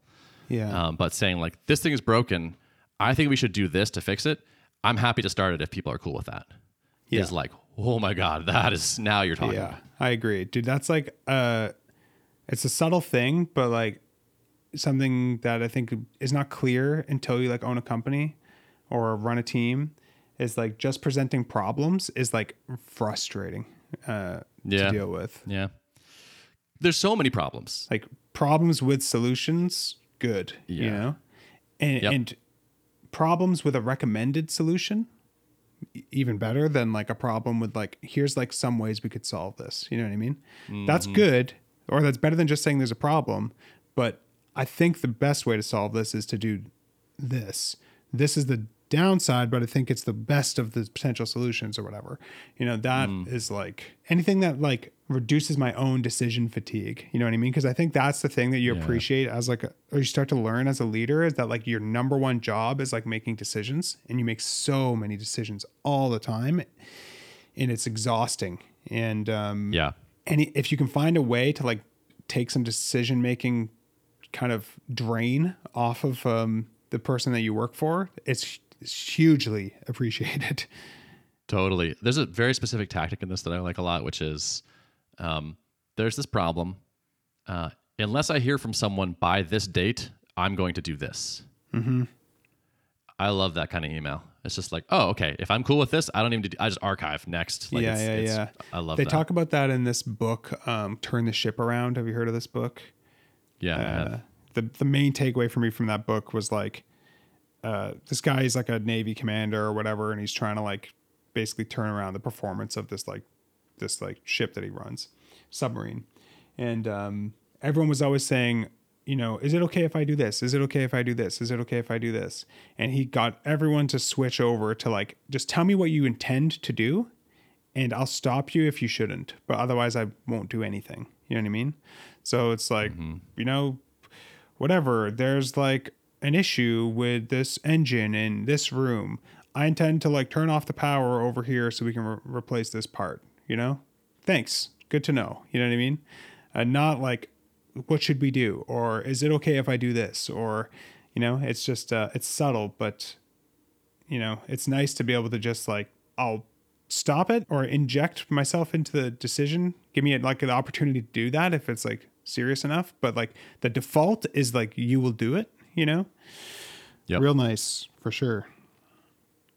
Yeah. Um, but saying like this thing is broken, I think we should do this to fix it. I'm happy to start it if people are cool with that. Is Yeah. Is like oh my god, that is now you're talking. Yeah, I agree, dude. That's like uh, it's a subtle thing, but like something that I think is not clear until you like own a company or run a team. Is like just presenting problems is like frustrating uh, Yeah. to deal with. Yeah. there's so many problems. Like problems with solutions, good. Yeah. You know? And Yep. and problems with a recommended solution, even better than like a problem with like, here's like some ways we could solve this. You know what I mean? That's Mm-hmm. good. Or that's better than just saying there's a problem. But I think the best way to solve this is to do this. This is the downside, but I think it's the best of the potential solutions or whatever. You know, that is Mm. like anything that like reduces my own decision fatigue. You know what I mean? Because I think that's the thing that you Yeah. appreciate as like, a, or you start to learn as a leader is that like your number one job is like making decisions and you make so many decisions all the time and it's exhausting. And, um, Yeah. and if you can find a way to like take some decision making kind of drain off of um, the person that you work for, it's, it's hugely appreciated. Totally. There's a very specific tactic in this that I like a lot, which is um, there's this problem. Uh, unless I hear from someone by this date, I'm going to do this. Mm-hmm. I love that kind of email. It's just like, oh, okay. If I'm cool with this, I don't even. Do, I just archive next. Like yeah, it's, yeah, it's- yeah. I love They that. talk about that in this book, um, "Turn the Ship Around." Have you heard of this book? yeah. Uh, the the main takeaway for me from that book was like, uh, this guy is like a Navy commander or whatever, and he's trying to like basically turn around the performance of this like this like ship that he runs, submarine, and um, everyone was always saying, you know, is it okay if I do this? Is it okay if I do this? Is it okay if I do this? And he got everyone to switch over to like, just tell me what you intend to do, and I'll stop you if you shouldn't, but otherwise I won't do anything. You know what I mean? So it's like, you know, whatever, there's like an issue with this engine in this room. I intend to like turn off the power over here so we can re- replace this part, you know? Thanks. Good to know. You know what I mean? Uh, not like, what should we do? Or is it okay if I do this? Or, you know, it's just, uh, it's subtle, but, you know, it's nice to be able to just like, I'll stop it or inject myself into the decision. Give me like an opportunity to do that if it's like serious enough. But like the default is like, you will do it, you know? Yep. Real nice for sure.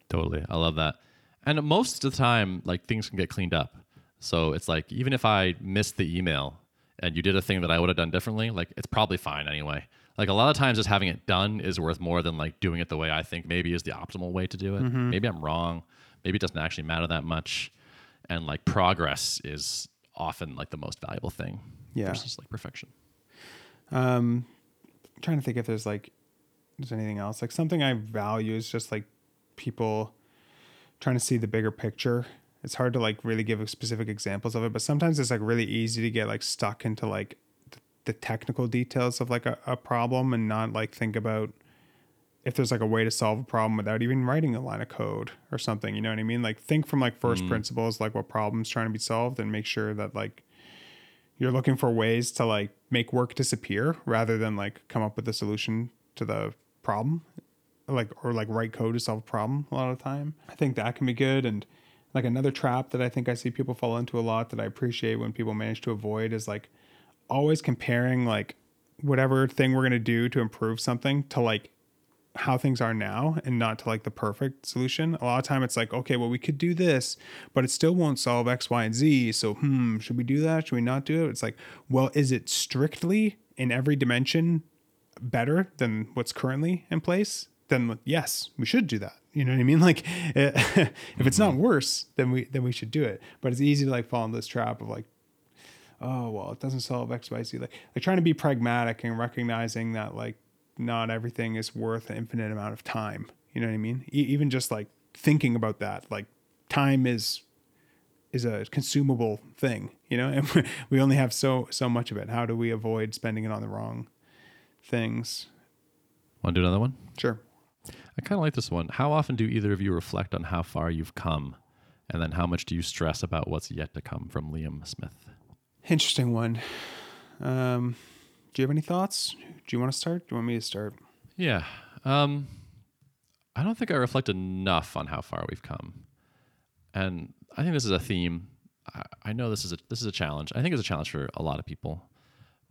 Totally. I love that. And most of the time, like things can get cleaned up. So it's like, even if I missed the email and you did a thing that I would have done differently, like it's probably fine anyway. Like a lot of times, just having it done is worth more than like doing it the way I think maybe is the optimal way to do it. Maybe I'm wrong. Maybe it doesn't actually matter that much. And like progress is often like the most valuable thing Yeah. versus like perfection. Um, I'm trying to think if there's like there's anything else. Like something I value is just like people trying to see the bigger picture. It's hard to like really give specific examples of it, but sometimes it's like really easy to get like stuck into like the, the technical details of like a, a problem and not like think about if there's like a way to solve a problem without even writing a line of code or something. You know what I mean? Like think from like 1st mm. principles, like what problem's trying to be solved, and make sure that like you're looking for ways to like make work disappear rather than like come up with a solution to the problem like or like write code to solve a problem a lot of the time. I think that can be good. And like another trap that i think i see people fall into a lot that i appreciate when people manage to avoid is like always comparing like whatever thing we're going to do to improve something to like how things are now and not to like the perfect solution. A lot of time it's like, okay, well, we could do this, but it still won't solve X, Y, and Z. So, hmm, should we do that? Should we not do it? It's like, well, is it strictly in every dimension better than what's currently in place? Then yes, we should do that. You know what I mean? Like, if it's not worse, then we then we should do it. But it's easy to like fall into this trap of like, oh well, it doesn't solve X, Y, Z. Like, like trying to be pragmatic and recognizing that like not everything is worth an infinite amount of time. You know what I mean? E- even just like thinking about that, like time is is a consumable thing, you know, and we only have so so much of it. How do we avoid spending it on the wrong things? Want to do another one? Sure. I kind of like this one. How often do either of you reflect on how far you've come? And then how much do you stress about what's yet to come from Liam Smith? Interesting one. Um, do you have any thoughts? Do you want to start? Do you want me to start? Yeah. Um, I don't think I reflect enough on how far we've come. And I think this is a theme. I, I know this is a this is a challenge. I think it's a challenge for a lot of people.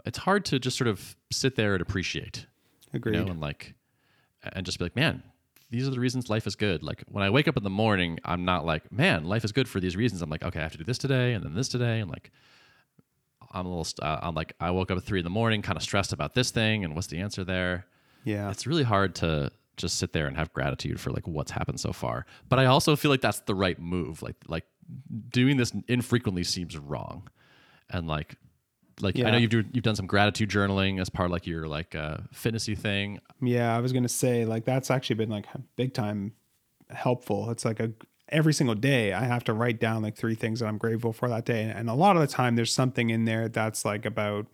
It's hard to just sort of sit there and appreciate Agreed. you know, and like, and just be like, man, these are the reasons life is good. Like when I wake up in the morning, I'm not like, man, life is good for these reasons. I'm like, okay, I have to do this today and then this today, and like, I'm a little. St- uh, I'm like I woke up at three in the morning, kind of stressed about this thing and what's the answer there. Yeah. It's really hard to just sit there and have gratitude for like what's happened so far. But I also feel like that's the right move. Like like doing this infrequently seems wrong, and like like I know you've do, you've done some gratitude journaling as part of like your like uh, fitnessy thing. Yeah, I was gonna say like that's actually been like big time helpful. It's like a every single day I have to write down like three things that I'm grateful for that day, and a lot of the time there's something in there that's like about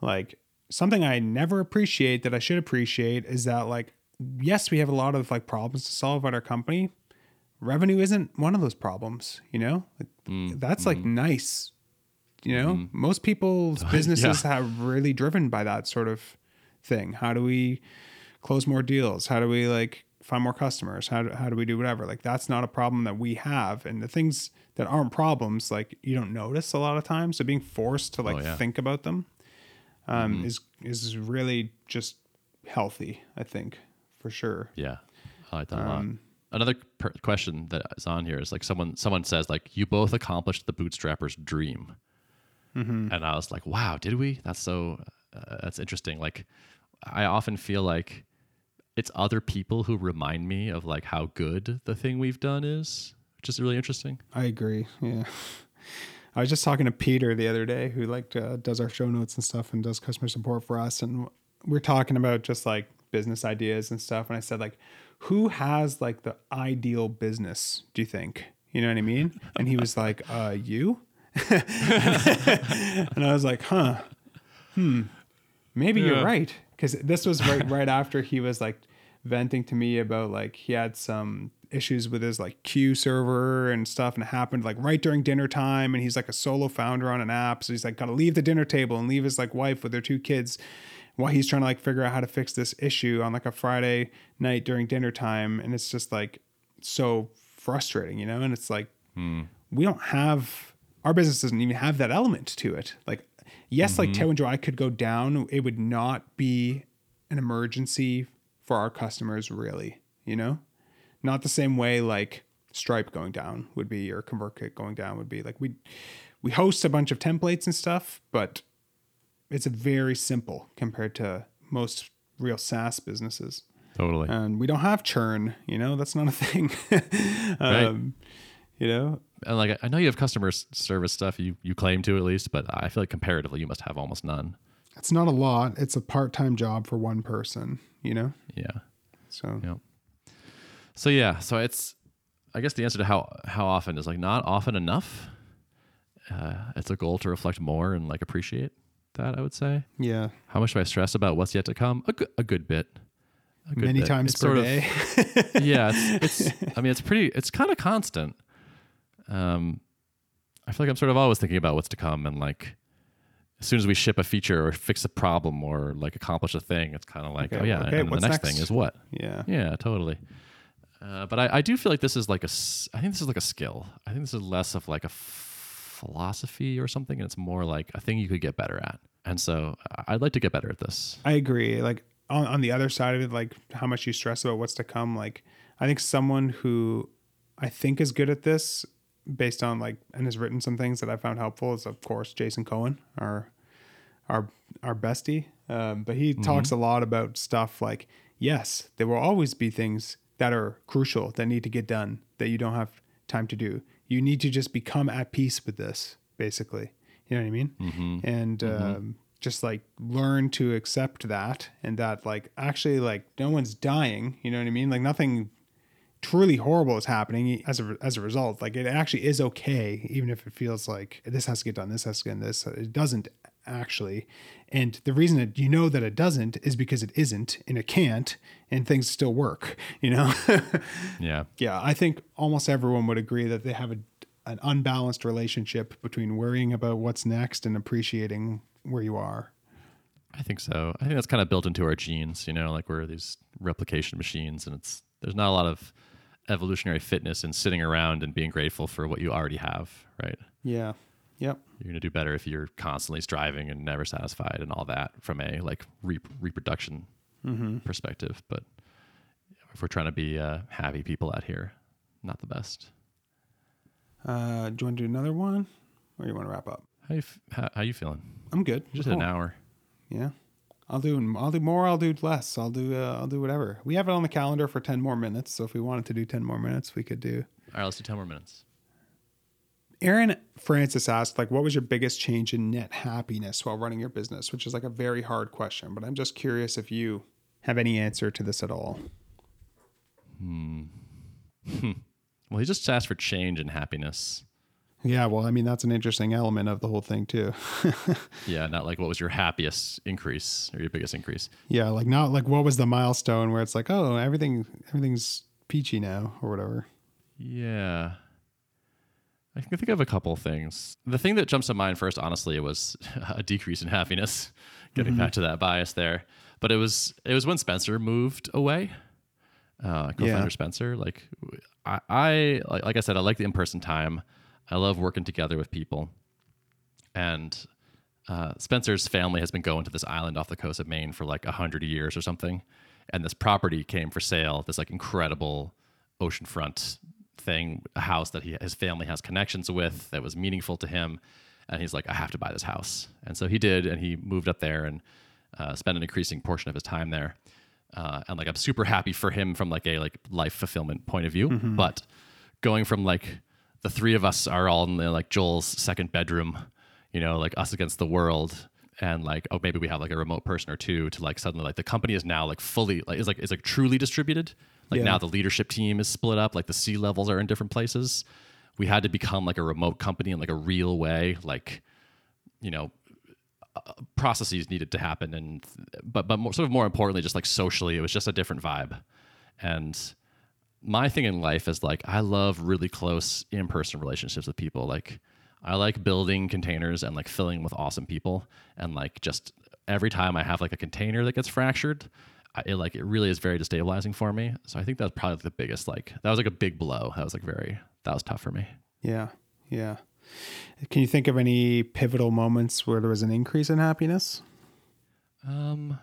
like something I never appreciate that I should appreciate is that like yes we have a lot of like problems to solve at our company. Revenue isn't one of those problems, you know. Like, mm, that's like mm-hmm. nice you know? Mm-hmm. Most people's businesses have really driven by that sort of thing. How do we close more deals? How do we like find more customers how do, how do we do whatever like that's not a problem that we have and the things that aren't problems like you don't notice a lot of times so being forced to like Oh, yeah. think about them um, is is really just healthy i think for sure Yeah, I like that a lot. Um, Another per- question that is on here is like someone someone says like you both accomplished the bootstrapper's dream, Mm-hmm. and I was like, wow, did we? That's so uh, that's interesting. Like, I often feel like it's other people who remind me of like how good the thing we've done is, which is really interesting. I agree. Yeah. I was just talking to Peter the other day, who like uh, does our show notes and stuff and does customer support for us, and we're talking about just like business ideas and stuff. And I said like, who has like the ideal business? Do you think? You know what I mean? And he was like, uh, you. and I was like, huh, hmm, maybe Yeah. you're right. Because this was right right after he was like venting to me about like he had some issues with his like Q server and stuff, and it happened like right during dinner time. And he's like a solo founder on an app, so he's like got to leave the dinner table and leave his like wife with their two kids while he's trying to like figure out how to fix this issue on like a Friday night during dinner time. And it's just like so frustrating, you know. And it's like hmm. we don't have our business doesn't even have that element to it. Like, yes, like Tailwind UI could go down. It would not be an emergency for our customers, really. You know, not the same way like Stripe going down would be or ConvertKit going down would be. Like we we host a bunch of templates and stuff, but it's very simple compared to most real SaaS businesses. Totally. And we don't have churn. You know, that's not a thing. um, You know, and like I know you have customer service stuff you you claim to at least, but I feel like comparatively you must have almost none. it's not a lot. It's a part-time job for one person, you know? Yeah. So Yeah. So yeah, so it's I guess the answer to how how often is like not often enough. Uh, it's a goal to reflect more and like appreciate that. I would say. yeah, How much do I stress about what's yet to come? A good, a good bit. A good many bit. times It's per sort of- day. yeah, it's, it's I mean it's pretty it's kind of constant. Um I feel like I'm sort of always thinking about what's to come and like as soon as we ship a feature or fix a problem or like accomplish a thing, it's kind of like, Okay, oh yeah, okay, and the next, next? thing is what? yeah. Yeah, totally. Uh, but I, I do feel like this is like a, I think this is like a skill. I think this is less of like a f- philosophy or something, and it's more like a thing you could get better at. And so I'd like to get better at this. I agree. Like on, on the other side of it, like how much you stress about what's to come. Like I think someone who I think is good at this based on like and has written some things that I found helpful is of course Jason Cohen, our our our bestie. Um, but he talks a lot about stuff like yes, there will always be things that are crucial that need to get done that you don't have time to do. You need to just become at peace with this, basically. You know what I mean? And um, just like learn to accept that and that like actually like no one's dying. You know what I mean? Like nothing truly horrible is happening as a as a result. Like it actually is okay, even if it feels like this has to get done, this has to get done, this. It doesn't actually, and the reason that you know that it doesn't is because it isn't, and it can't, and things still work. You know. Yeah. yeah, I think almost everyone would agree that they have a, an unbalanced relationship between worrying about what's next and appreciating where you are. I think so. I think that's kind of built into our genes, you know, like we're these replication machines and it's there's not a lot of evolutionary fitness and sitting around and being grateful for what you already have, right? Yeah. Yep. You're going to do better if you're constantly striving and never satisfied and all that from a like re- reproduction perspective, but if we're trying to be uh, happy people out here, not the best. Uh, do you want to do another one, or you want to wrap up? How you f- how, how you feeling? I'm good. Just hit an hour. Yeah. I'll do I'll do more, I'll do less. I'll do uh, I'll do whatever. We have it on the calendar for 10 more minutes, so if we wanted to do 10 more minutes, we could do. All right, let's do ten more minutes. Aaron Francis asked like what was your biggest change in net happiness while running your business, which is like a very hard question, but I'm just curious if you have any answer to this at all. Hmm. Well, he just asked for change and happiness. Yeah, well, I mean that's an interesting element of the whole thing too. Yeah, not like what was your happiest increase or your biggest increase. yeah, like not like what was the milestone where it's like, "Oh, everything everything's peachy now" or whatever. Yeah. I can think of a couple of things. The thing that jumps to mind first, honestly, was a decrease in happiness. Getting back to that bias there, but it was it was when Spencer moved away. Uh, co-founder Yeah. Spencer, like I, I like, like I said, I like the in-person time. I love working together with people, and uh, Spencer's family has been going to this island off the coast of Maine for like a hundred years or something, and this property came for sale. This like incredible oceanfront thing, a house that he his family has connections with that was meaningful to him, and he's like, I have to buy this house, and so he did, and he moved up there and uh, spent an increasing portion of his time there. Uh, and like I'm super happy for him from like a like life fulfillment point of view, but going from like the three of us are all in the, like Joel's second bedroom, you know, like us against the world, and like oh maybe we have like a remote person or two to like suddenly like the company is now like fully like is like is like truly distributed. Like Yeah. now the leadership team is split up, like the C levels are in different places. We had to become like a remote company in like a real way, like you know uh, processes needed to happen and but but more, sort of more importantly just like socially it was just a different vibe and my thing in life is like i love really close in-person relationships with people like i like building containers and like filling with awesome people and like just every time i have like a container that gets fractured I, it like it really is very destabilizing for me so i think that's probably the biggest like that was like a big blow that was like very that was tough for me Yeah. Yeah. Can you think of any pivotal moments where there was an increase in happiness? Um,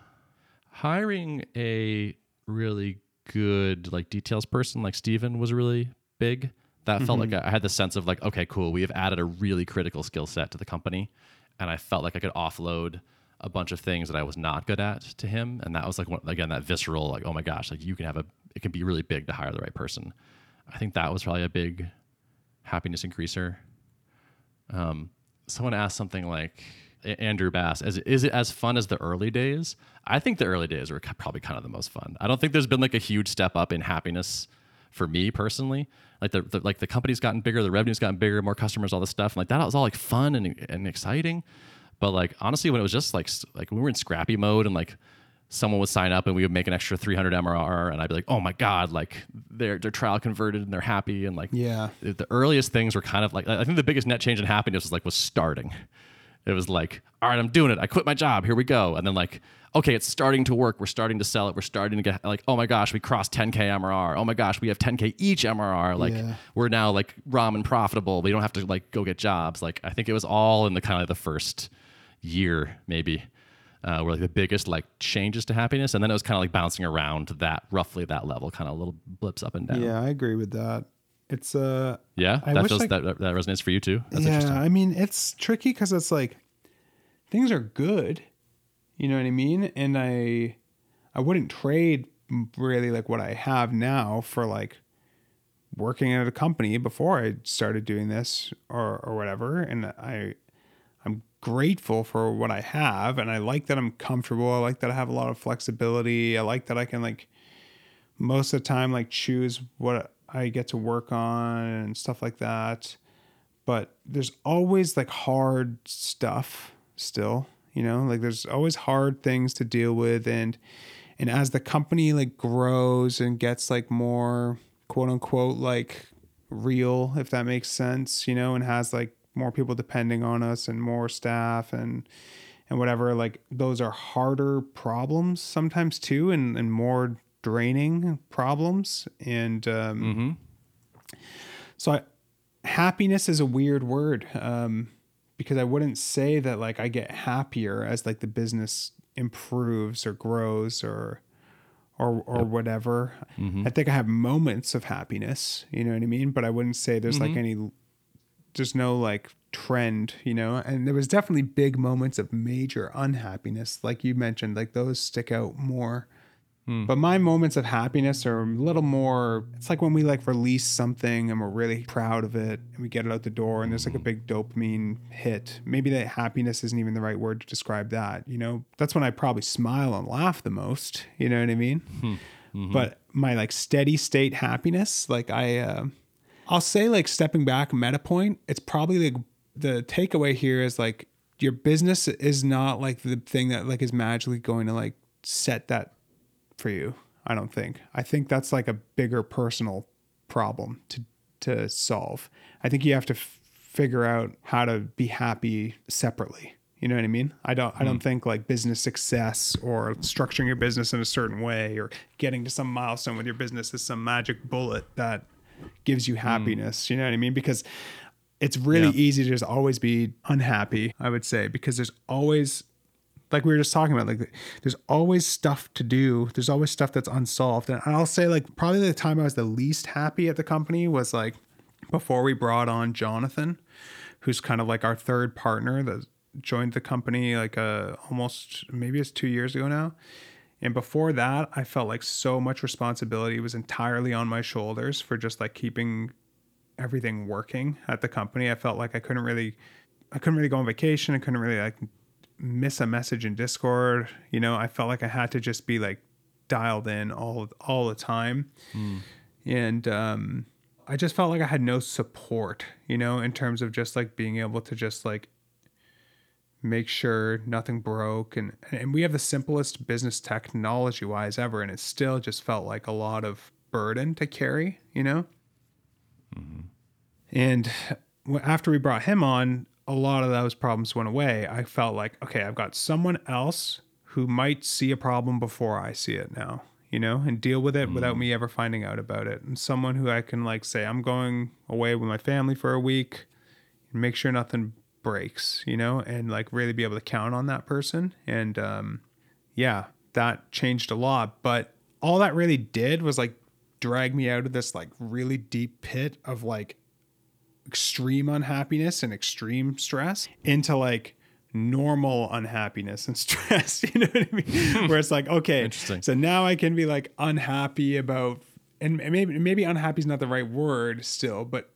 hiring a really good like details person like Steven was really big. That felt like I had the sense of like, okay, cool. We have added a really critical skill set to the company, and I felt like I could offload a bunch of things that I was not good at to him, and that was like again that visceral like, oh my gosh, like you can have a it can be really big to hire the right person. I think that was probably a big happiness increaser. Um, someone asked something like Andrew Bass, is, is it as fun as the early days? I think the early days were probably kind of the most fun. I don't think there's been like a huge step up in happiness for me personally. Like the, the like the company's gotten bigger, the revenue's gotten bigger, more customers, all this stuff. And like that was all like fun and, and exciting. But like honestly, when it was just like like we were in scrappy mode and like someone would sign up and we would make an extra 300 MRR and I'd be like, oh my god, like they're they're trial converted and they're happy and like Yeah. the the earliest things were kind of like I think the biggest net change in happiness was like was starting. It was like, all right, I'm doing it. I quit my job. Here we go. And then like, okay, it's starting to work. We're starting to sell it. We're starting to get like, oh my gosh, we crossed 10k MRR. Oh my gosh, we have 10k each MRR. Like Yeah. we're now like ramen profitable. We don't have to like go get jobs. Like I think it was all in the kind of the first year maybe. Uh, were like the biggest like changes to happiness, and then it was kind of like bouncing around that roughly that level, kind of little blips up and down. Yeah, I agree with that. It's uh Yeah, I that feels like- that, that resonates for you too. That's yeah, interesting. I mean, it's tricky because it's like things are good, you know what I mean, and I I wouldn't trade really like what I have now for like working at a company before I started doing this or or whatever, and I I'm grateful for what I have, and I like that I'm comfortable. I like that I have a lot of flexibility. I like that I can like most of the time like choose what I get to work on and stuff like that. But there's always like hard stuff still you know? Like there's always hard things to deal with. And and as the company like grows and gets like more quote unquote like real if that makes sense you know and has like more people depending on us and more staff and and whatever like those are harder problems sometimes too and and more draining problems. And um so I, happiness is a weird word um, because I wouldn't say that like I get happier as like the business improves or grows or or or whatever. I think I have moments of happiness, you know what I mean, but I wouldn't say there's like any there's no like trend, you know, and there was definitely big moments of major unhappiness, like you mentioned, like those stick out more. Hmm. But my moments of happiness are a little more. It's like when we like release something and we're really proud of it, and we get it out the door, and there's like a hmm. big dopamine hit. Maybe that happiness isn't even the right word to describe that. You know, that's when I probably smile and laugh the most. You know what I mean? Hmm. Mm-hmm. But my like steady state happiness, like I, uh, I'll say like stepping back, meta point. It's probably like the takeaway here is like your business is not like the thing that like is magically going to like set that for you. I don't think. I think that's like a bigger personal problem to to solve. I think you have to f- figure out how to be happy separately. You know what I mean? I don't I don't hmm. think like business success or structuring your business in a certain way or getting to some milestone with your business is some magic bullet that gives you hmm. happiness. You know what I mean? Because it's really Yeah. easy to just always be unhappy, I would say, because there's always like we were just talking about like there's always stuff to do. There's always stuff that's unsolved. And i'll say like probably the time i was the least happy at the company was like before we brought on jonathan who's kind of like our third partner that joined the company like uh almost maybe it's two years ago now. And before that i felt like so much responsibility was entirely on my shoulders for just like keeping everything working at the company. I felt like i couldn't really i couldn't really go on vacation. I couldn't really like miss a message in Discord. You know, I felt like I had to just be like dialed in all all the time. Hmm. And um I just felt like I had no support, you know, in terms of just like being able to just like make sure nothing broke and and we have the simplest business technology wise ever and it still just felt like a lot of burden to carry, you know? Mm-hmm. And uh, after we brought him on, a lot of those problems went away. I felt like, okay, I've got someone else who might see a problem before I see it now, you know, and deal with it without me ever finding out about it. And someone who I can like say, I'm going away with my family for a week and make sure nothing breaks, you know, and like really be able to count on that person. And um, yeah, that changed a lot. But all that really did was like drag me out of this like really deep pit of like extreme unhappiness and extreme stress into like normal unhappiness and stress. You know what I mean? Where it's like, okay, Interesting. so now I can be like unhappy about, and maybe maybe unhappy is not the right word still, but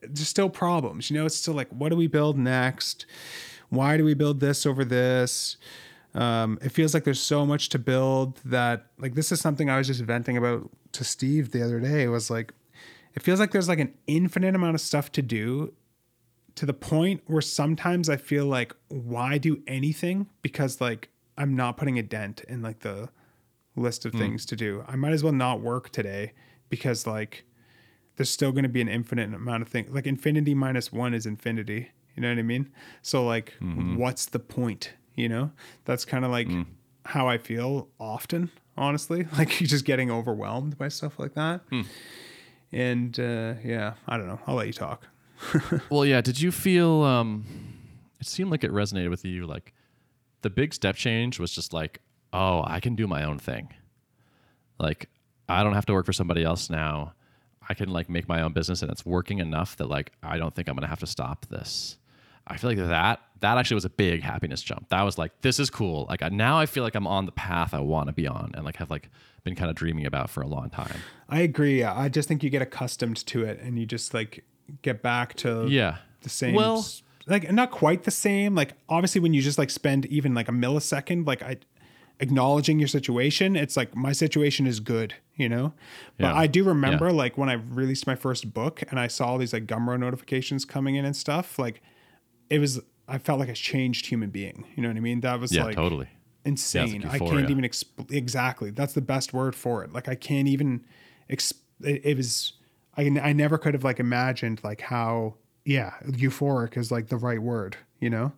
there's still problems. You know, it's still like, what do we build next? Why do we build this over this? Um, it feels like there's so much to build that like this is something I was just venting about to Steve the other day. Was like, it feels like there's like an infinite amount of stuff to do to the point where sometimes I feel like why do anything because like I'm not putting a dent in like the list of hmm. things to do. I might as well not work today because like there's still going to be an infinite amount of things. Like infinity minus 1 is infinity. You know what I mean? So like mm-hmm. what's the point, you know? That's kind of like hmm. how I feel often, honestly. Like just getting overwhelmed by stuff like that. Hmm. And uh yeah, I don't know. I'll let you talk. Well, yeah. Did you feel? Um, it seemed like it resonated with you. Like the big step change was just like, oh, I can do my own thing. Like I don't have to work for somebody else now. I can like make my own business, and it's working enough that like I don't think I'm gonna have to stop this. I feel like that that actually was a big happiness jump. That was like, this is cool. Like I, now I feel like I'm on the path I want to be on, and like have like been kind of dreaming about for a long time. I agree. I just think you get accustomed to it and you just like get back to Yeah. the same Well- like not quite the same. Like obviously when you just like spend even like a millisecond like I acknowledging your situation, it's like my situation is good, you know? But Yeah. I do remember like when I released my first book and I saw all these like Gumroad notifications coming in and stuff, like it was I felt like a changed human being. You know what I mean? That was Yeah, like totally. insane. I can't even exp- exactly. That's the best word for it. Like I can't even. Exp- it, it was. I I never could have like imagined like how yeah euphoric is like the right word. You know,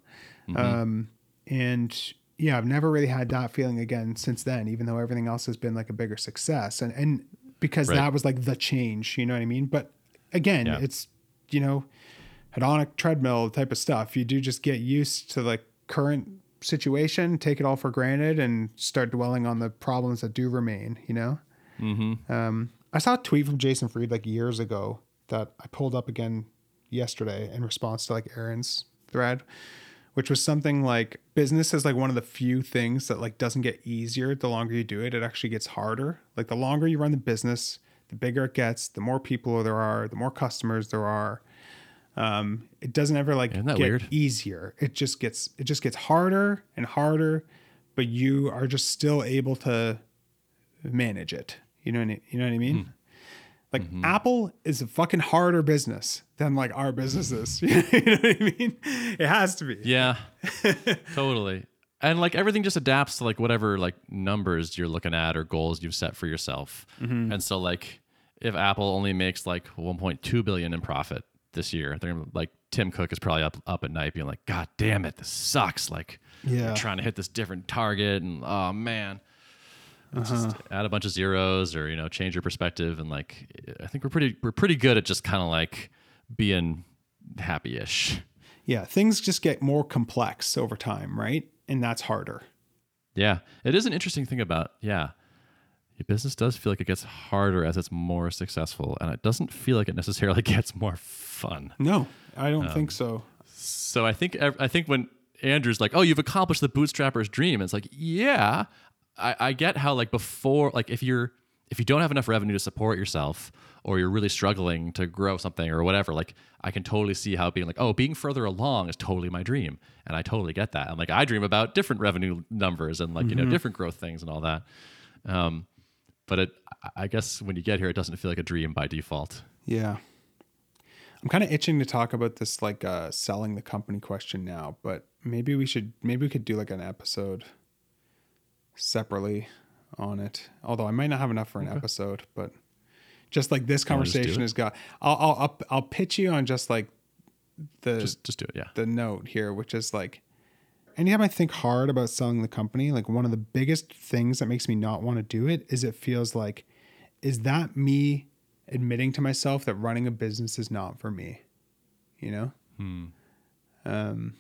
um, and yeah, I've never really had that feeling again since then. Even though everything else has been like a bigger success, and and because Right. that was like the change. You know what I mean? But again, Yeah. it's you know hedonic treadmill type of stuff. You do just get used to the current situation, take it all for granted, and start dwelling on the problems that do remain. You know. Mm-hmm. Um, I saw a tweet from Jason Fried like years ago that I pulled up again yesterday in response to like Aaron's thread, which was something like business is like one of the few things that like doesn't get easier the longer you do it. It actually gets harder. Like the longer you run the business, the bigger it gets, the more people there are, the more customers there are. Um, it doesn't ever like get weird? easier. It just gets it just gets harder and harder, but you are just still able to manage it. You know what I, you know what I mean? Hmm. Like mm-hmm. Apple is a fucking harder business than like our businesses. you know what I mean? It has to be. Yeah, totally. And like everything just adapts to like whatever like numbers you're looking at or goals you've set for yourself. Mm-hmm. And so like if Apple only makes like 1.2 billion in profit this year, they're gonna, like Tim Cook is probably up up at night being like, God damn it, this sucks. Like Yeah. trying to hit this different target, and oh man. It's Just uh-huh. add a bunch of zeros, or you know, change your perspective, and like, I think we're pretty we're pretty good at just kind of like being happy-ish. Yeah, things just get more complex over time, right? And that's harder. Yeah, it is an interesting thing about yeah, your business does feel like it gets harder as it's more successful, and it doesn't feel like it necessarily gets more fun. No, I don't think so. So I think I think when Andrew's like, "Oh, you've accomplished the bootstrapper's dream," it's like, yeah, I, I get how like before, like if you're if you don't have enough revenue to support yourself, or you're really struggling to grow something or whatever, like I can totally see how being like, oh, being further along is totally my dream, and I totally get that. I'm like, I dream about different revenue numbers and like you know different growth things and all that. Um, but it, I- guess when you get here, it doesn't feel like a dream by default. Yeah. I'm kind of itching to talk about this like uh selling the company question now, but maybe we should maybe we could do like an episode separately on it. Although I might not have enough for an episode, but just like this wanna just do conversation has got I'll I'll I'll, I'll pitch you on just like the Just just do it, yeah. the note here, which is like anytime I think hard about selling the company, like one of the biggest things that makes me not want to do it is it feels like, is that me admitting to myself that running a business is not for me? You know? Um,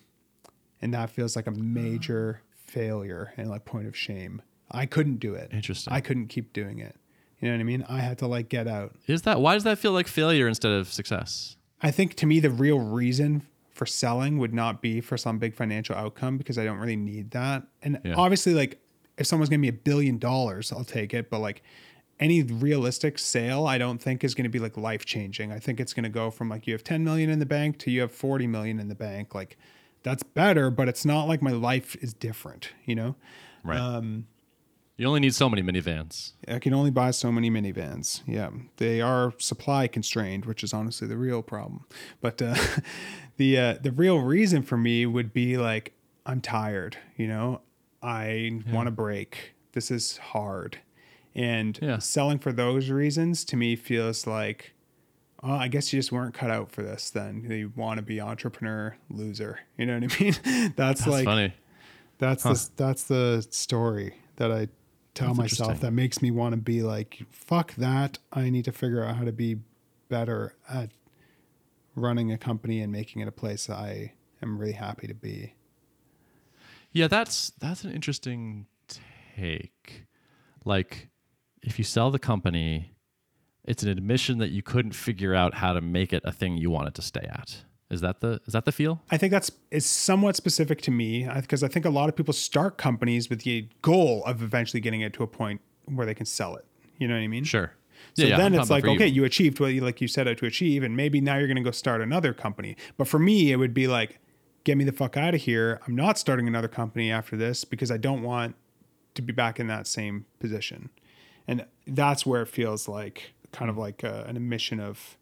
and that feels like a major failure and like point of shame. I couldn't do it. Interesting. I couldn't keep doing it. You know what I mean? I had to like get out. Is that why does that feel like failure instead of success? I think to me the real reason for selling would not be for some big financial outcome because I don't really need that. And Yeah. obviously, like if someone's gonna be a billion dollars, I'll take it. But like any realistic sale, I don't think is gonna be like life changing. I think it's gonna go from like you have 10 million in the bank to you have 40 million in the bank. Like that's better, but it's not like my life is different, you know? Right. Um, you only need so many minivans. I can only buy so many minivans. Yeah, they are supply constrained, which is honestly the real problem. But uh, the uh, the real reason for me would be like I'm tired. You know, I want to break. This is hard, and Yeah. selling for those reasons to me feels like. Oh, I guess you just weren't cut out for this. Then you want to be entrepreneur loser. You know what I mean? That's, That's like funny. that's the that's the story that I tell That's myself that makes me want to be like fuck that. I need to figure out how to be better at running a company and making it a place I am really happy to be. Yeah, that's that's an interesting take. Like if you sell the company, it's an admission that you couldn't figure out how to make it a thing you wanted to stay at. Is that the is that the feel? I think that's is somewhat specific to me uh, because I think a lot of people start companies with the goal of eventually getting it to a point where they can sell it. You know what I mean? Sure. So yeah, yeah, then I'm it's like, okay, you. you achieved what you like you set out to achieve, and maybe now you're going to go start another company. But for me, it would be like, get me the fuck out of here. I'm not starting another company after this because I don't want to be back in that same position. And that's where it feels like kind of like a, an admission of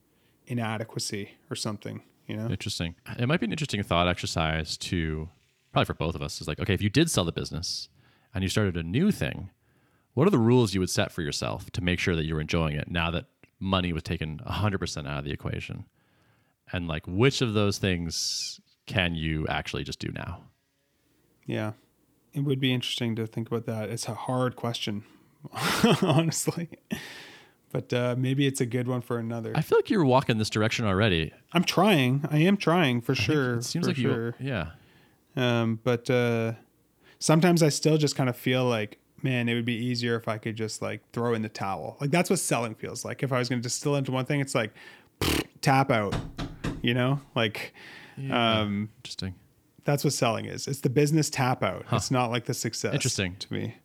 inadequacy or something, you know? Interesting. It might be an interesting thought exercise to probably for both of us. Is like, okay, if you did sell the business and you started a new thing, what are the rules you would set for yourself to make sure that you're enjoying it now that money was taken 100% out of the equation? And like, which of those things can you actually just do now? Yeah. It would be interesting to think about that. It's a hard question, honestly. But uh, maybe it's a good one for another. I feel like you're walking this direction already. I'm trying. I am trying for sure. It seems like sure. you, yeah. Um, but uh, sometimes I still just kind of feel like, man, it would be easier if I could just like throw in the towel. Like that's what selling feels like. If I was going to distill into one thing, it's like tap out. You know, like Um, Interesting. that's what selling is. It's the business tap out. It's not like the success. Interesting. to me.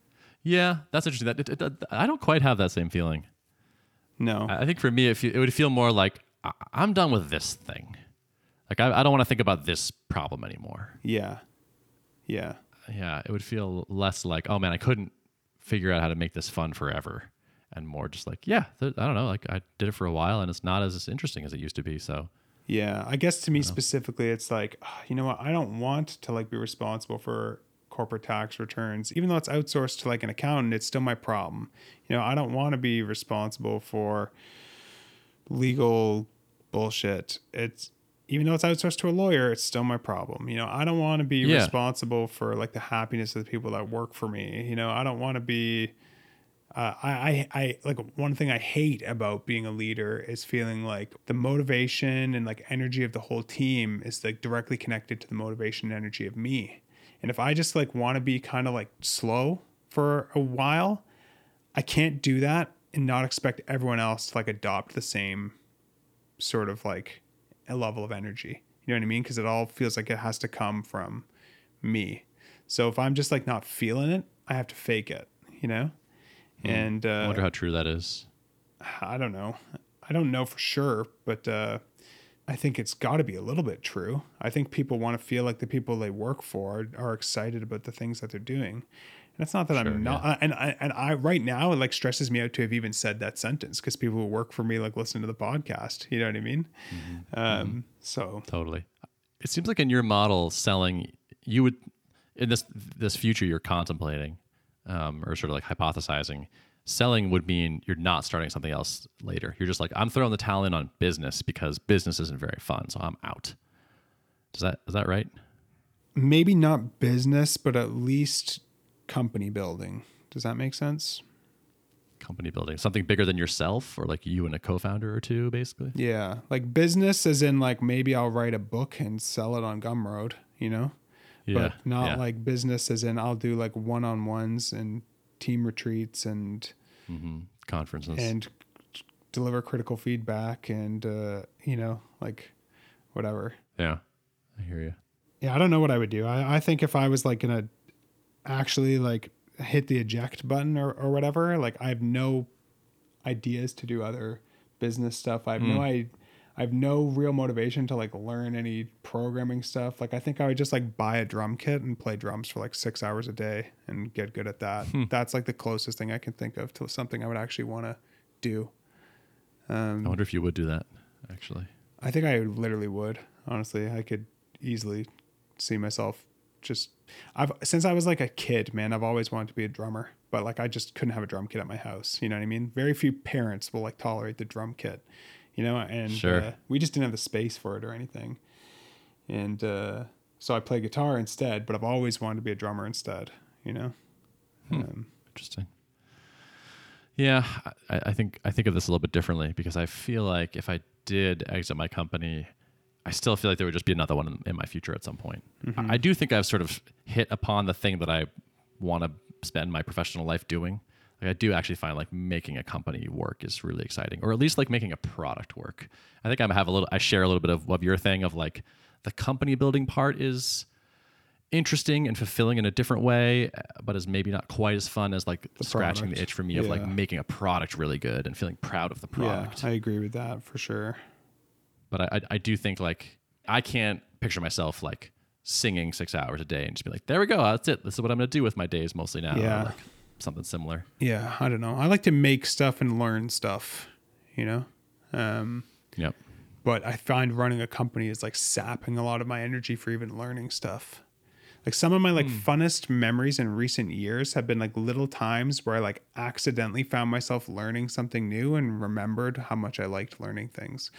Yeah, that's interesting. That it, it, I don't quite have that same feeling. No. I think for me, it, fe- it would feel more like I- I'm done with this thing. Like I, I don't want to think about this problem anymore. yeah. Yeah. Yeah, it would feel less like, oh man, I couldn't figure out how to make this fun forever, and more just like, yeah, th- I don't know, like I did it for a while, and it's not as interesting as it used to be. So Yeah, I guess to me specifically, it's like, ah, you know what? I don't want to like be responsible for corporate tax returns, even though it's outsourced to like an accountant. It's still my problem. You know, I don't want to be responsible for legal bullshit. It's even though it's outsourced to a lawyer, it's still my problem. You know, I don't want to be Yeah. responsible for like the happiness of the people that work for me. You know, I don't want to be. Uh, I, I, I like one thing I hate about being a leader is feeling like the motivation and like energy of the whole team is like directly connected to the motivation and energy of me. And if I just like want to be kind of like slow for a while, I can't do that and not expect everyone else to like adopt the same sort of like a level of energy. You know what I mean? Because it all feels like it has to come from me. So if I'm just like not feeling it, I have to fake it, you know? And uh, I wonder how true that is. I don't know. I don't know for sure, but uh, I think it's got to be a little bit true. I think people want to feel like the people they work for are excited about the things that they're doing. And it's not that Sure, I'm not, uh, and I, and I right now it like stresses me out to have even said that sentence because people who work for me like listen to the podcast. You know what I mean? Um, So Totally. It seems like in your model, selling you would in this this future you're contemplating, um, or sort of like hypothesizing. Selling would mean you're not starting something else later. You're just like I'm throwing the towel in on business because business isn't very fun, so I'm out. Is that is that right? maybe not business, but at least company building. Does that make sense? Company building something bigger than yourself, or like you and a co-founder or two, basically. Yeah, like business, as in like maybe I'll write a book and sell it on Gumroad, you know, Yeah, but not yeah. like business, as in I'll do like one on ones and team retreats and hmm conferences. and deliver critical feedback and uh, you know like whatever. yeah, I hear you. Yeah, I don't know what I would do. I, I think if I was like gonna actually like hit the eject button or, or whatever, like I have no ideas to do other business stuff. I have no I have no real motivation to like learn any programming stuff. Like I think I would just like buy a drum kit and play drums for like six hours a day and get good at that. Hmm. That's like the closest thing I can think of to something I would actually want to do. Um, I wonder if you would do that. Actually, I think I literally would. Honestly, I could easily see myself just. I've since I was like a kid, man. I've always wanted to be a drummer, but like I just couldn't have a drum kit at my house. You know what I mean? Very few parents will like tolerate the drum kit, you know. And Sure. uh, we just didn't have the space for it or anything. And uh, so I play guitar instead, but I've always wanted to be a drummer instead. You know. Um, Interesting. Yeah, I, I think I think of this a little bit differently because I feel like if I did exit my company, I still feel like there would just be another one in, in my future at some point. I, I do think I've sort of hit upon the thing that I want to spend my professional life doing. Like I do actually find like making a company work is really exciting, or at least like making a product work. I think I have a little. I share a little bit of, of your thing of like the company building part is interesting and fulfilling in a different way, uh, but is maybe not quite as fun as like scratching product. the itch for me of like making a product really good and feeling proud of the product. Yeah, I agree with that for sure. But I, I, I do think like I can't picture myself like singing six hours a day and just be like, there we go, that's it. This is what I'm gonna do with my days mostly now. Yeah. like something similar. Yeah, I don't know. I like to make stuff and learn stuff. You know. Um, Yep. but I find running a company is like sapping a lot of my energy for even learning stuff. Like some of my like funnest memories in recent years have been like little times where I like accidentally found myself learning something new and remembered how much I liked learning things.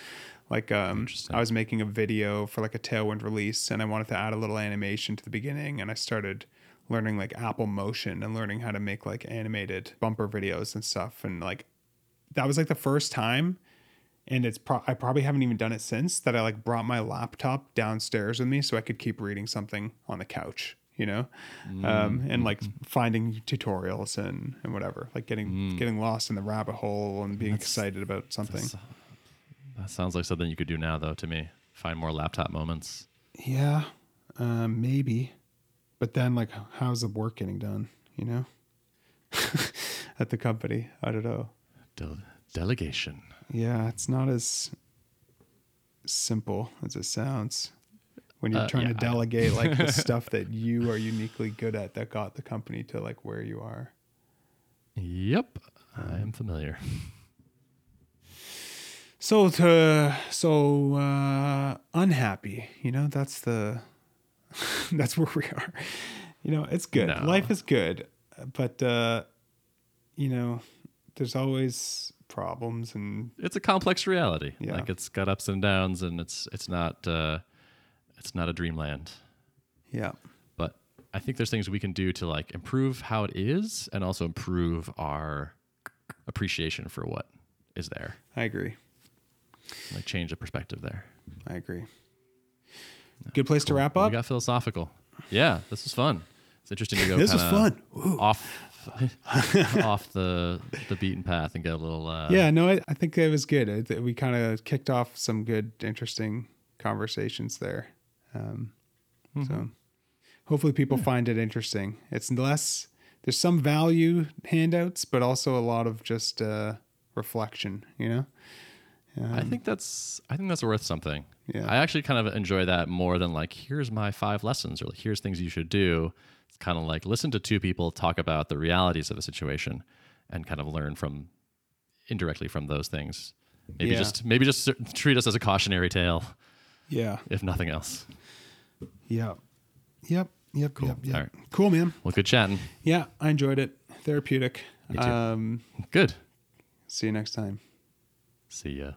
Like um I was making a video for like a Tailwind release and I wanted to add a little animation to the beginning and I started learning like Apple Motion and learning how to make like animated bumper videos and stuff and like that was like the first time and it's pro- I probably haven't even done it since that I like brought my laptop downstairs with me so I could keep reading something on the couch, you know, um, and like finding tutorials and and whatever, like getting getting lost in the rabbit hole and being excited about something. That sounds like something you could do now though to me. Find more laptop moments. Yeah, um, maybe. But then, like, how's the work getting done? You know, at the company. I don't know. Del- delegation. Yeah, it's not as simple as it sounds when you're Uh, trying yeah, to delegate like the stuff that you are uniquely good at that got the company to like where you are. Yep, I am familiar. So to so uh unhappy, you know, that's the that's where we are. You know, it's good. No. Life is good, but uh you know, there's always problems and It's a complex reality. Yeah. Like it's got ups and downs, and it's it's not uh, it's not a dreamland. yeah. But I think there's things we can do to like improve how it is, and also improve our appreciation for what is there. I agree. Like change the perspective there. I agree. Good place to wrap up. We got philosophical. Yeah, this was fun. It's interesting to go. This was fun. Woo. Off off the the beaten path and get a little. Uh, yeah, no, I, I think it was good. I we kind of kicked off some good, interesting conversations there. Um, So hopefully people find it interesting. It's less, there's some value handouts, but also a lot of just uh, reflection, you know? I think that's I think that's worth something. Yeah. I actually kind of enjoy that more than like here's my five lessons or like, here's things you should do. It's kind of like listen to two people talk about the realities of a situation and kind of learn from indirectly from those things. Maybe Yeah. just maybe just treat us as a cautionary tale Yeah. if nothing else. Yep. Yep. Yep. Cool. Yep, yep. All right. Cool, man. Well, good chatting. Yeah, I enjoyed it. Therapeutic. Um, Good. see you next time. See ya.